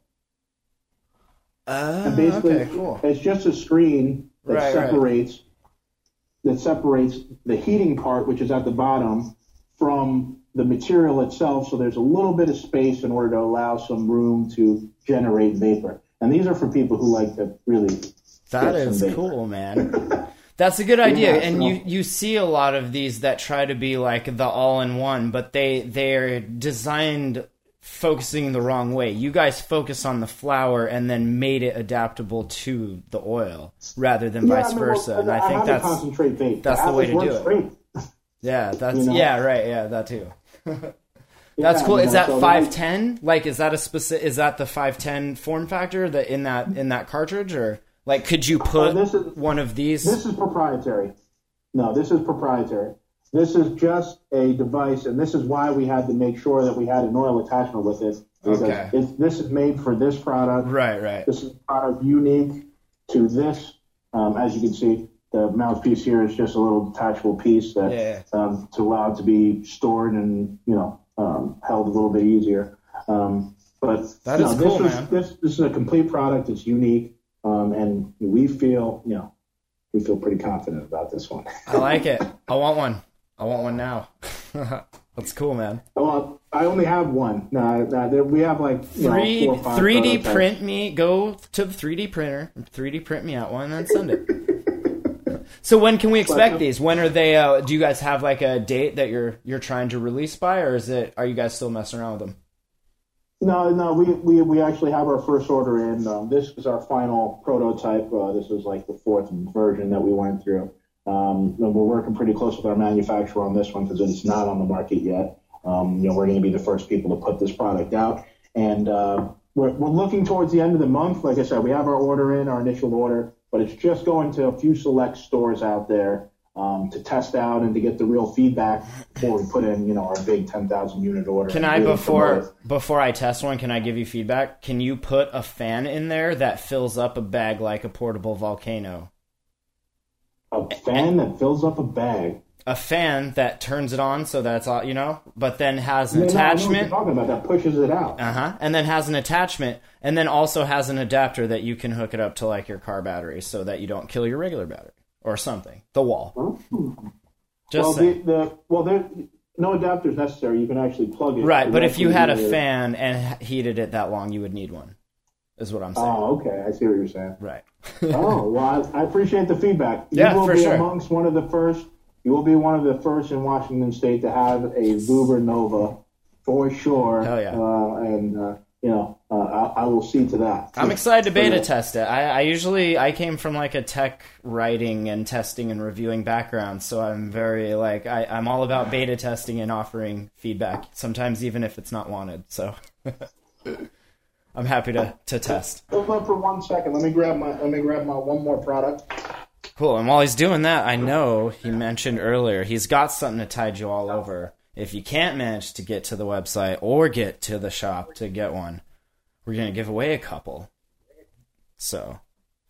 uh, And basically, okay, cool. it's just a screen that Right, right. That separates the heating part, which is at the bottom, from the material itself. So there's a little bit of space in order to allow some room to generate vapor. And these are for people who like to really. That vapor. cool, man. That's a good idea, Yeah, and so- you you see a lot of these that try to be like the all in one, but they they're designed focusing the wrong way. You guys focus on the flour and then made it adaptable to the oil rather than Yeah, vice I mean, well, versa. And I have think that's concentrate that's the way to do it. yeah, that's you know? yeah, right, yeah, that too. That's Yeah, cool. Is that five ten? Like, is that a specific? Is that the five ten form factor that in that in that cartridge, or like, could you oh, put this is- one of these? This is proprietary. No, this is proprietary. This is just a device, and this is why we had to make sure that we had an oil attachment with it. Okay. it's, this is made for this product. right, right. This is a product unique to this. Um, as you can see, the mouthpiece here is just a little detachable piece that Yeah. um, to allow it to be stored and you know um, held a little bit easier. Um, but That is know, cool, this man. This this is a complete product. It's unique, um, and we feel you know we feel pretty confident about this one. I like it. I want one. I want one now. That's cool, man. well, I only have one. No, no, there- we have like you Three know, four or five three D print me. Go to the three D printer. Three D print me out one and send it. so when can we expect these? When are they? Uh, do you guys have like a date that you're you're trying to release by, or is it? Are you guys still messing around with them? No, no, we, we, we actually have our first order in. Um, this is our final prototype. Uh, this is like the fourth version that we went through. Um, and we're working pretty close with our manufacturer on this one because it's not on the market yet. Um, you know, we're going to be the first people to put this product out. And uh, we're, we're looking towards the end of the month. Like I said, we have our order in, our initial order, but it's just going to a few select stores out there um, to test out and to get the real feedback before we put in, you know, our big 10,000 unit order. Can I really before promote before I test one? Can I give you feedback? Can you put a fan in there that fills up a bag like a portable volcano? A fan that fills up a bag. A fan that turns it on so that's all you know, but then has an Yeah, no, I know what you're attachment. talking about that pushes it out. Uh huh. And then has an attachment, and then also has an adapter that you can hook it up to like your car battery, so that you don't kill your regular battery or something. The wall. Just well, the, the well, there no adapters necessary. You can actually plug it. right, but if you had a fan and heated it that long, you would need one. Is what I'm saying. Oh, okay. I see what you're saying. Right. oh, well, I, I appreciate the feedback. You Yeah, will for be sure. amongst one of the first. You will be one of the first in Washington State to have a Vuber Nova for sure. Hell yeah. Uh, and uh, you know, uh, I, I will see to that. I'm excited to beta test it. I, I usually I came from like a tech writing and testing and reviewing background, so I'm very like I, I'm all about beta testing and offering feedback. Sometimes even if it's not wanted. So I'm happy to, to test. Hold on for one second. Let me grab my. Let me grab my one more product. Cool. And while he's doing that, I know he mentioned earlier he's got something to tide you all over. If you can't manage to get to the website or get to the shop to get one, we're gonna give away a couple. So,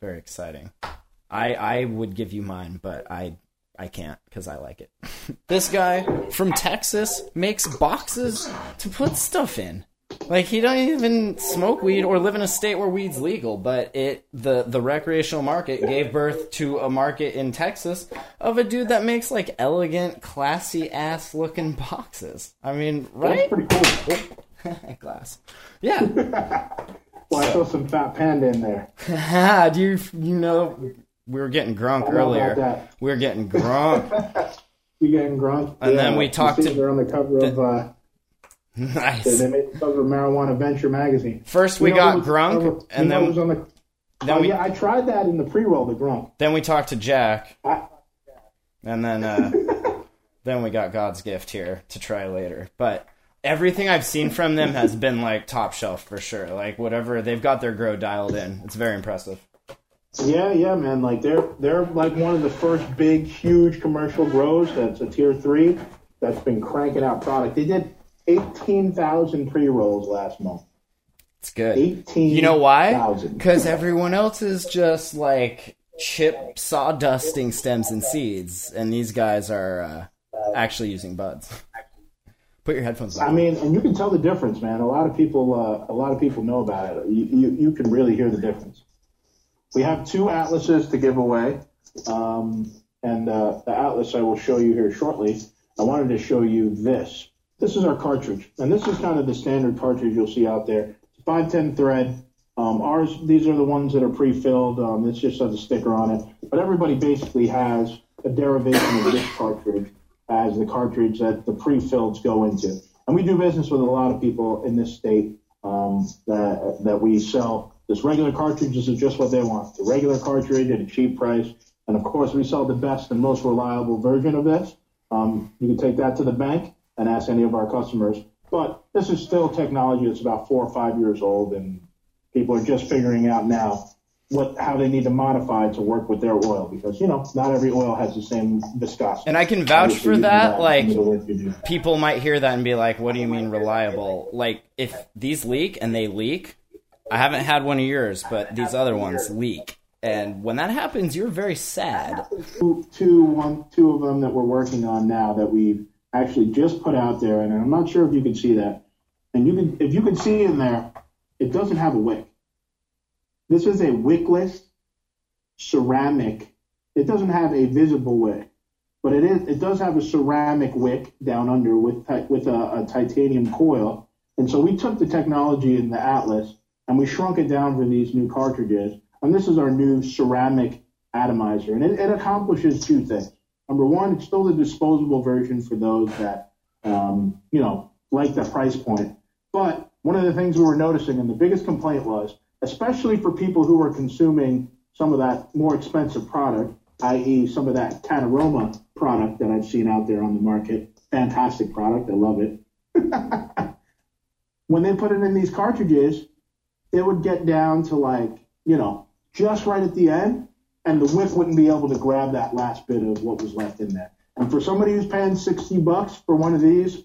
very exciting. I I would give you mine, but I I can't because I like it. this guy from Texas makes boxes to put stuff in. Like he don't even smoke weed or live in a state where weed's legal, but it the the recreational market gave birth to a market in Texas of a dude that makes like elegant, classy ass looking boxes. I mean, right? That's pretty cool. Glass. Yeah. Well, I saw some fat panda in there. Do you you know we were getting about earlier. We were getting grunk. You getting grunt? And then we talked to- They're on the cover of. Uh, nice. they made the cover of Marijuana Venture magazine. First we You know got was- grunk, you and then who's on the. then oh, we yeah, I tried that in the pre-roll. The grunk. then we talked to Jack, I, and then uh, then we got God's gift here to try later. But everything I've seen from them has been like top shelf for sure. Like whatever they've got their grow dialed in. It's very impressive. Yeah, yeah, man. Like they're they're like one of the first big, huge commercial grows that's a tier three that's been cranking out product. They did eighteen thousand pre rolls last month. It's good. Eighteen. You know why? Because everyone else is just like chip sawdusting stems and seeds, and these guys are uh, actually using buds. Put your headphones on. I mean, and you can tell the difference, man. A lot of people, uh, a lot of people know about it. You, you, you can really hear the difference. We have two atlases to give away, um, and uh, the atlas I will show you here shortly. I wanted to show you this. This is our cartridge, and this is kind of the standard cartridge you'll see out there. It's 510 thread. Um, ours, these are the ones that are pre-filled. Um, this just has a sticker on it, but everybody basically has a derivation of this cartridge as the cartridge that the pre-filleds go into. And we do business with a lot of people in this state um, that that we sell. This regular cartridge This is just what they want. The regular cartridge at a cheap price. And of course, we sell the best and most reliable version of this. Um, you can take that to the bank and ask any of our customers. But this is still technology that's about four or five years old, and people are just figuring out now what how they need to modify to work with their oil because you know not every oil has the same viscosity. And I can vouch Obviously, for that, like- in the work you do. people might hear that and be like, "What do you mean reliable?" Like if these leak and they leak, I haven't had one of yours, but these other ones leak. And when that happens, you're very sad. two, two, one, two of them that we're working on now that we've actually just put out there, and I'm not sure if you can see that. And you can, if you can see in there, it doesn't have a wick. This is a wickless ceramic. It doesn't have a visible wick, but it is. It does have a ceramic wick down under with with a, a titanium coil. And so we took the technology in the Atlas and we shrunk it down for these new cartridges. And this is our new ceramic atomizer, and it, it accomplishes two things. Number one, it's still the disposable version for those that um, you know like the price point. But one of the things we were noticing, and the biggest complaint was, especially for people who are consuming some of that more expensive product, i.e., some of that Cataroma product that I've seen out there on the market. Fantastic product, I love it. when they put it in these cartridges, it would get down to like, you know, just right at the end, and the wick wouldn't be able to grab that last bit of what was left in there. And for somebody who's paying 60 bucks for one of these,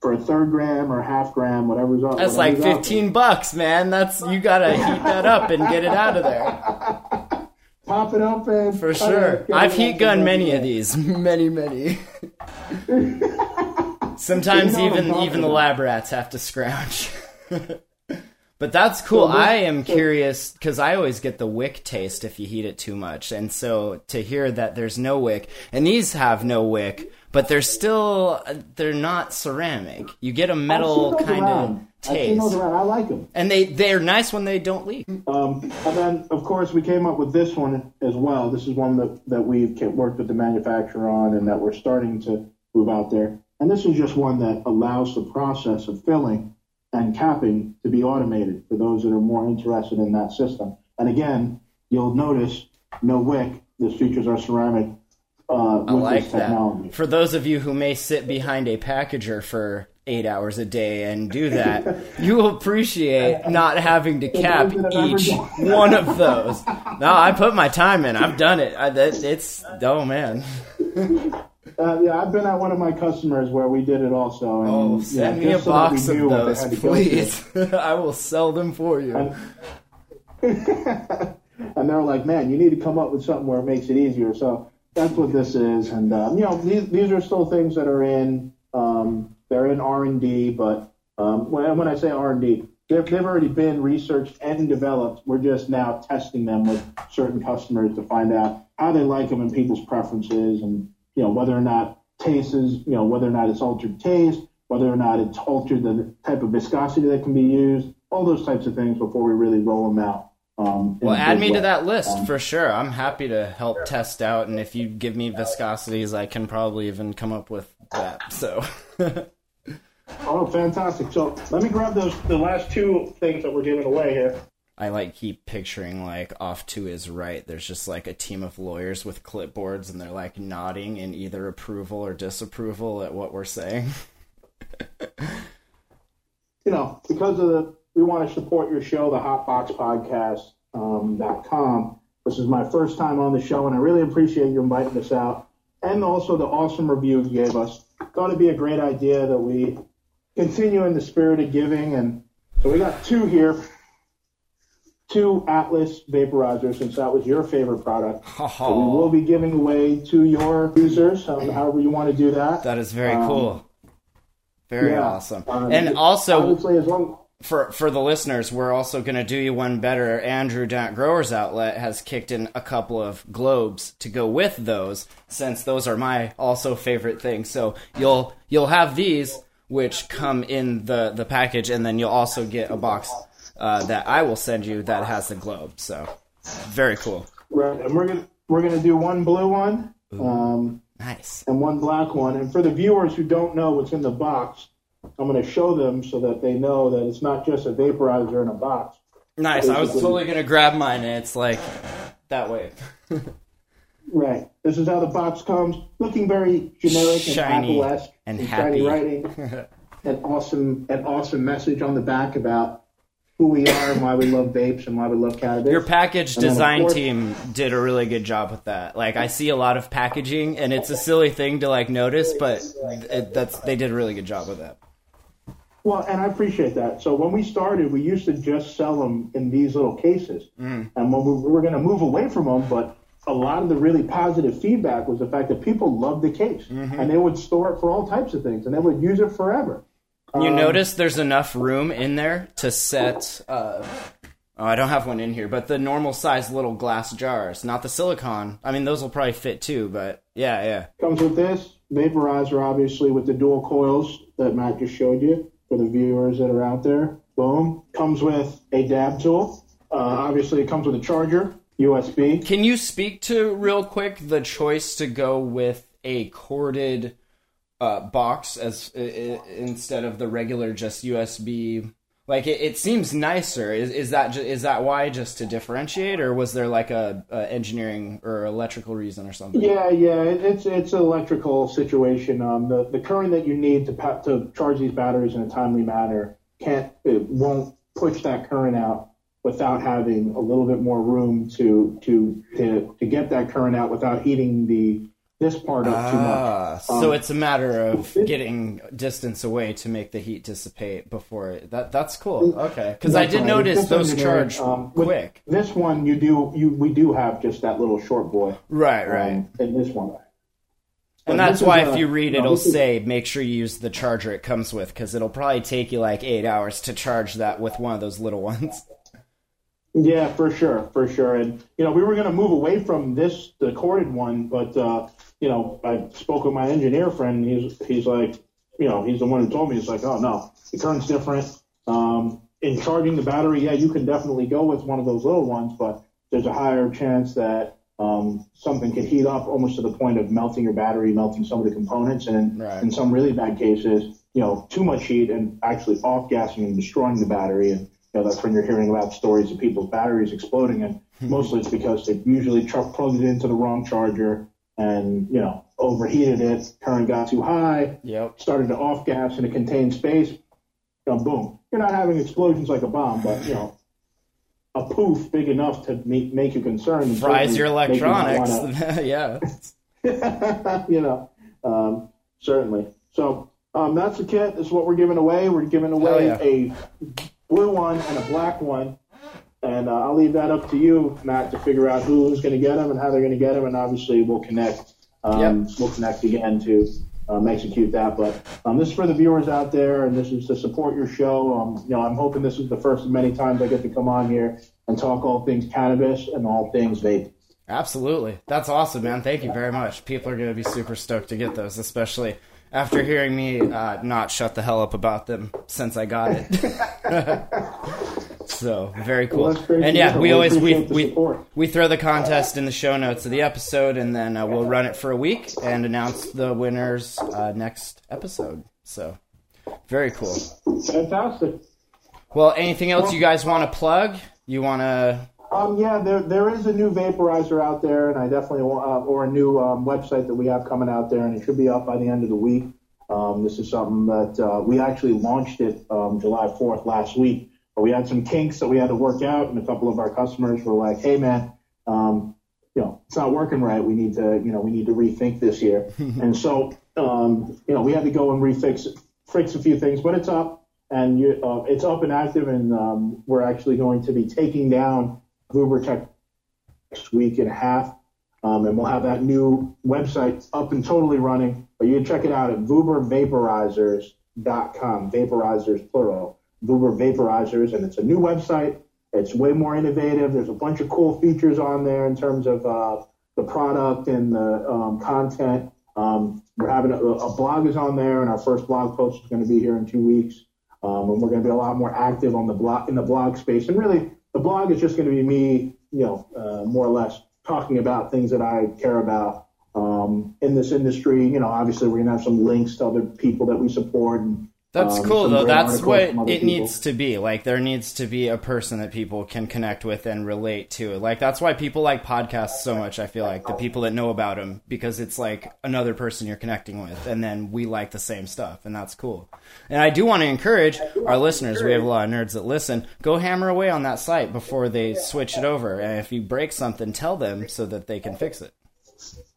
for a third gram or a half gram, whatever's up. That's like whatever's out 15 bucks, man. That's you gotta heat that up and get it out of there. Pop it open. For sure. it, I've heat gunned many of these. Many, many. Sometimes You know even even the lab rats have to scrounge. But that's cool. This- I am curious because I always get the wick taste if you heat it too much, and so to hear that there's no wick, and these have no wick, but they're still they're not ceramic. You get a metal kind of around. I've seen those taste, around. I like them. and they they're nice when they don't leak. Um, and then, of course, we came up with this one as well. This is one that, that we've worked with the manufacturer on and that we're starting to move out there. And this is just one that allows the process of filling and capping to be automated for those that are more interested in that system. And again, you'll notice no wick. This features our ceramic uh, I like that. technology. For those of you who may sit behind a packager for eight hours a day and do that, you will appreciate not having to cap those that have ever each one of those. No, I put my time in. I've done it. I, it's oh man. Uh, yeah, I've been at one of my customers where we did it also. And, Oh, yeah, send me a so box of knew what they those, had to go through. please. I will sell them for you. and they're like, "Man, you need to come up with something where it makes it easier." So that's what this is, and um, you know, these these are still things that are in um, they're in R and D, but um, when when I say R and D, they've they've already been researched and developed. We're just now testing them with certain customers to find out how they like them and people's preferences, and you know whether or not taste is you know whether or not it's altered taste, whether or not it's altered the type of viscosity that can be used, all those types of things before we really roll them out. Um, Well, add big me to that list Um, for sure. I'm happy to help test out, and if you give me viscosities, I can probably even come up with that. So, Oh, fantastic! So let me grab those the last two things that we're giving away here. I like keep picturing like off to his right. There's just like a team of lawyers with clipboards, and they're like nodding in either approval or disapproval at what we're saying. You know, because of the we want to support your show, the Hotbox Podcast um. This is my first time on the show, and I really appreciate you inviting us out, and also the awesome review you gave us. Thought it'd be a great idea that we continue in the spirit of giving, and so we got two here. Two Atlas vaporizers, since that was your favorite product. So we will be giving away to your users, um, however you want to do that. That is very Um, cool. Very yeah. awesome. Um, and also, long for for the listeners, we're also going to do you one better. Andrew down at Growers Outlet has kicked in a couple of globes to go with those, since those are my also favorite things. So you'll you'll have these, which come in the the package, and then you'll also get a box uh, that I will send you that has the globe. So very cool, right, and we're gonna we're gonna do one blue one, um, nice. and one black one. And for the viewers who don't know what's in the box, I'm gonna show them so that they know that it's not just a vaporizer in a box. Nice. I was totally gonna grab mine, and it's like that way. Right. This is how the box comes, looking very generic Shiny and Apple-esque and shiny writing. an awesome, an awesome message on the back about who we are and why we love vapes and why we love cannabis. Your package And design course- team did a really good job with that. Like I see a lot of packaging, and it's a silly thing to like notice, but it, that's they did a really good job with that. Well, and I appreciate that. So when we started, we used to just sell them in these little cases, mm. and when we, we were going to move away from them, but a lot of the really positive feedback was the fact that people loved the case, mm-hmm. and they would store it for all types of things, and they would use it forever. You Um, notice there's enough room in there to set. Uh, oh, I don't have one in here, but the normal size little glass jars, not the silicone. I mean, those will probably fit too, but yeah, yeah. Comes with this vaporizer, obviously, with the dual coils that Matt just showed you for the viewers that are out there. Boom. Comes with a dab tool. Uh, obviously, it comes with a charger, USB. Can you speak to real quick the choice to go with a corded uh, box as i- instead of the regular just USB? Like it, it seems nicer. Is, is that ju- is that why just to differentiate, or was there like a, a engineering or electrical reason or something? Yeah, yeah, it- it's it's an electrical situation. Um, the the current that you need to pa- to charge these batteries in a timely manner can't it won't push that current out without having a little bit more room to to to to get that current out without heating the this part up too Ah, much. so Um, it's a matter of getting distance away to make the heat dissipate before it. That that's cool. Okay, because I did right. notice those charge Um, quick. This one you do you we do have just that little short boy. Right, right. Um, in this one. And that's why is if you read, no, it'll this is- say make sure you use the charger it comes with because it'll probably take you like eight hours to charge that with one of those little ones. Yeah, for sure, for sure. And you know, we were going to move away from this the corded one, but uh, you know, I spoke with my engineer friend. He's he's like, you know, he's the one who told me. He's like, oh no, the current's different. Um, in charging the battery, yeah, you can definitely go with one of those little ones, but there's a higher chance that um, something could heat up almost to the point of melting your battery, melting some of the components, and Right. in some really bad cases, you know, too much heat and actually off gassing and destroying the battery. And, you know, that's when you're hearing about stories of people's batteries exploding. And mostly it's because they usually tr- plugged it into the wrong charger and, you know, overheated it, current got too high, Yep. started to off gas in a contained space. You know, boom. You're not having explosions like a bomb, but, you know, a poof big enough to make, make you concerned. and Fries your you electronics. wanna- yeah. you know, um, certainly. So um, that's the kit. This is what we're giving away. We're giving away yeah. a blue one and a black one. And uh, I'll leave that up to you, Matt, to figure out who's going to get them and how they're going to get them. And obviously, we'll connect. Um, We'll connect again to um, execute that. But um, this is for the viewers out there, and this is to support your show. Um, you know, I'm hoping this is the first of many times I get to come on here and talk all things cannabis and all things vape. Absolutely. That's awesome, man. Thank you very much. People are going to be super stoked to get those, especially after hearing me uh, not shut the hell up about them since I got it. so, very cool. Well, and yeah, we We always we, we, we throw the contest in the show notes of the episode and then uh, we'll run it for a week and announce the winners uh, next episode. So, very cool. Fantastic. Well, anything else you guys want to plug? You want to Um, yeah, there there is a new vaporizer out there, and I definitely want, uh, or a new um, website that we have coming out there, and it should be up by the end of the week. Um, this is something that uh, we actually launched it um, July 4th last week, but we had some kinks that we had to work out, and a couple of our customers were like, "Hey, man, um, you know, it's not working right. We need to, you know, we need to rethink this year." and so, um, you know, we had to go and refix fix a few things, but it's up and you, uh, it's up and active, and um, we're actually going to be taking down Vuber Tech next week and a half, um, and we'll have that new website up and totally running. But you can check it out at VuberVaporizers.com. Vaporizers plural. Vuber Vaporizers, and it's a new website. It's way more innovative. There's a bunch of cool features on there in terms of uh, the product and the um, content. Um, we're having a, a blog is on there, and our first blog post is going to be here in two weeks. Um, and we're going to be a lot more active on the blog in the blog space. And really, the blog is just going to be me, you know, uh, more or less talking about things that I care about um, in this industry. You know, obviously, we're going to have some links to other people that we support. And, That's um, cool though. That's what it people. needs to be. Like there needs to be a person that people can connect with and relate to. Like that's why people like podcasts so much. I feel like the people that know about them because it's like another person you're connecting with, and then we like the same stuff, and that's cool. And I do want to encourage our listeners. We have a lot of nerds that listen. Go hammer away on that site before they switch it over, and if you break something, tell them so that they can fix it.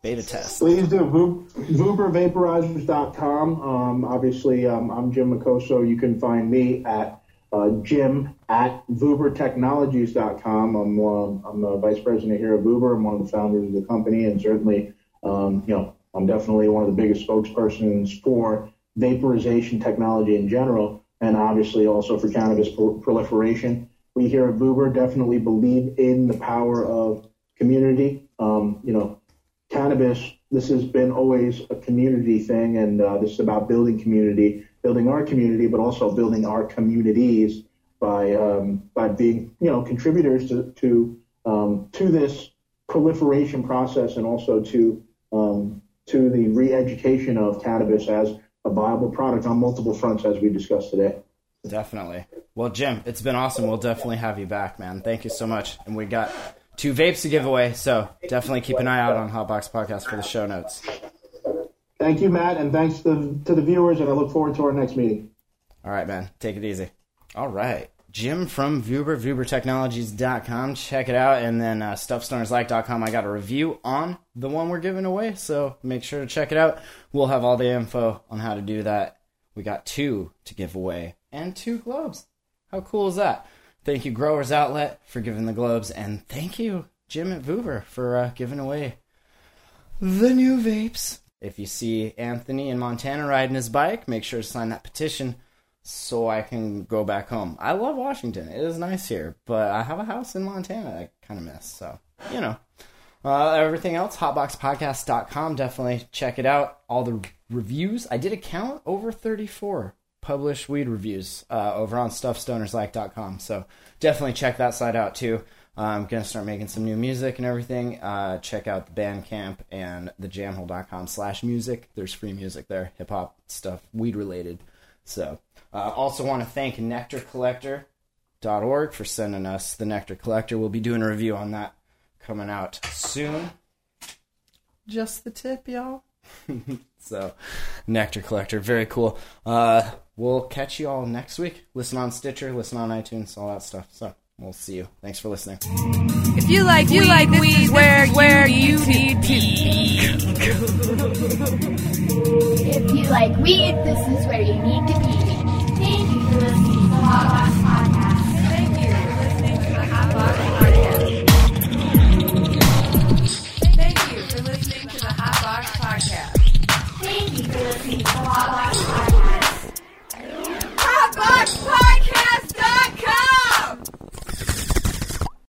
Beta test. Please do. Vu- VuberVaporizers.com. Um, obviously, um, I'm Jim Makoso. You can find me at uh, jim at VuberTechnologies.com. I'm, um, I'm the vice president here at Vuber. I'm one of the founders of the company, and certainly, um, you know, I'm definitely one of the biggest spokespersons for vaporization technology in general, and obviously also for cannabis pro- proliferation. We here at Vuber definitely believe in the power of community. Um, you know, cannabis, this has been always a community thing, and uh, this is about building community, building our community, but also building our communities by um, by being you know contributors to to um, to this proliferation process, and also to um, to the re-education of cannabis as a viable product on multiple fronts, as we discussed today. Definitely. Well, Jim, it's been awesome. We'll definitely have you back, man. Thank you so much. And we got two vapes to give away, so definitely keep an eye out on Hotbox Podcast for the show notes. Thank you, Matt, and thanks to, to the viewers, and I look forward to our next meeting. All right, man. Take it easy. All right. Jim from Vuber, VuberTechnologies.com. Check it out. And then uh, StuffStonersLike.com. I got a review on the one we're giving away, so make sure to check it out. We'll have all the info on how to do that. We got two to give away and two globes. How cool is that? Thank you, Growers Outlet, for giving the globes, and thank you, Jim at Vuber, for uh, giving away the new vapes. If you see Anthony in Montana riding his bike, make sure to sign that petition so I can go back home. I love Washington. It is nice here, but I have a house in Montana I kind of miss. So, you know. Uh, everything else, hotboxpodcast.com. Definitely check it out. All the reviews. I did a count over 34 published weed reviews uh, over on stuffstonerslike.com. So definitely check that site out too. I'm going to start making some new music and everything. Uh, check out the Bandcamp and the jamhole.com slash music. There's free music there, hip hop stuff, weed related. So, uh, also want to thank nectarcollector.org for sending us the Nectar Collector. We'll be doing a review on that coming out soon. Just the tip, y'all. so, Nectar Collector, very cool. Uh, we'll catch you all next week. Listen on Stitcher, listen on iTunes, all that stuff. So, we'll see you. Thanks for listening. If you like you weed, like this weed, is where, where you need to be. If you like weed, this is where you need to be. Thank you for listening to Hot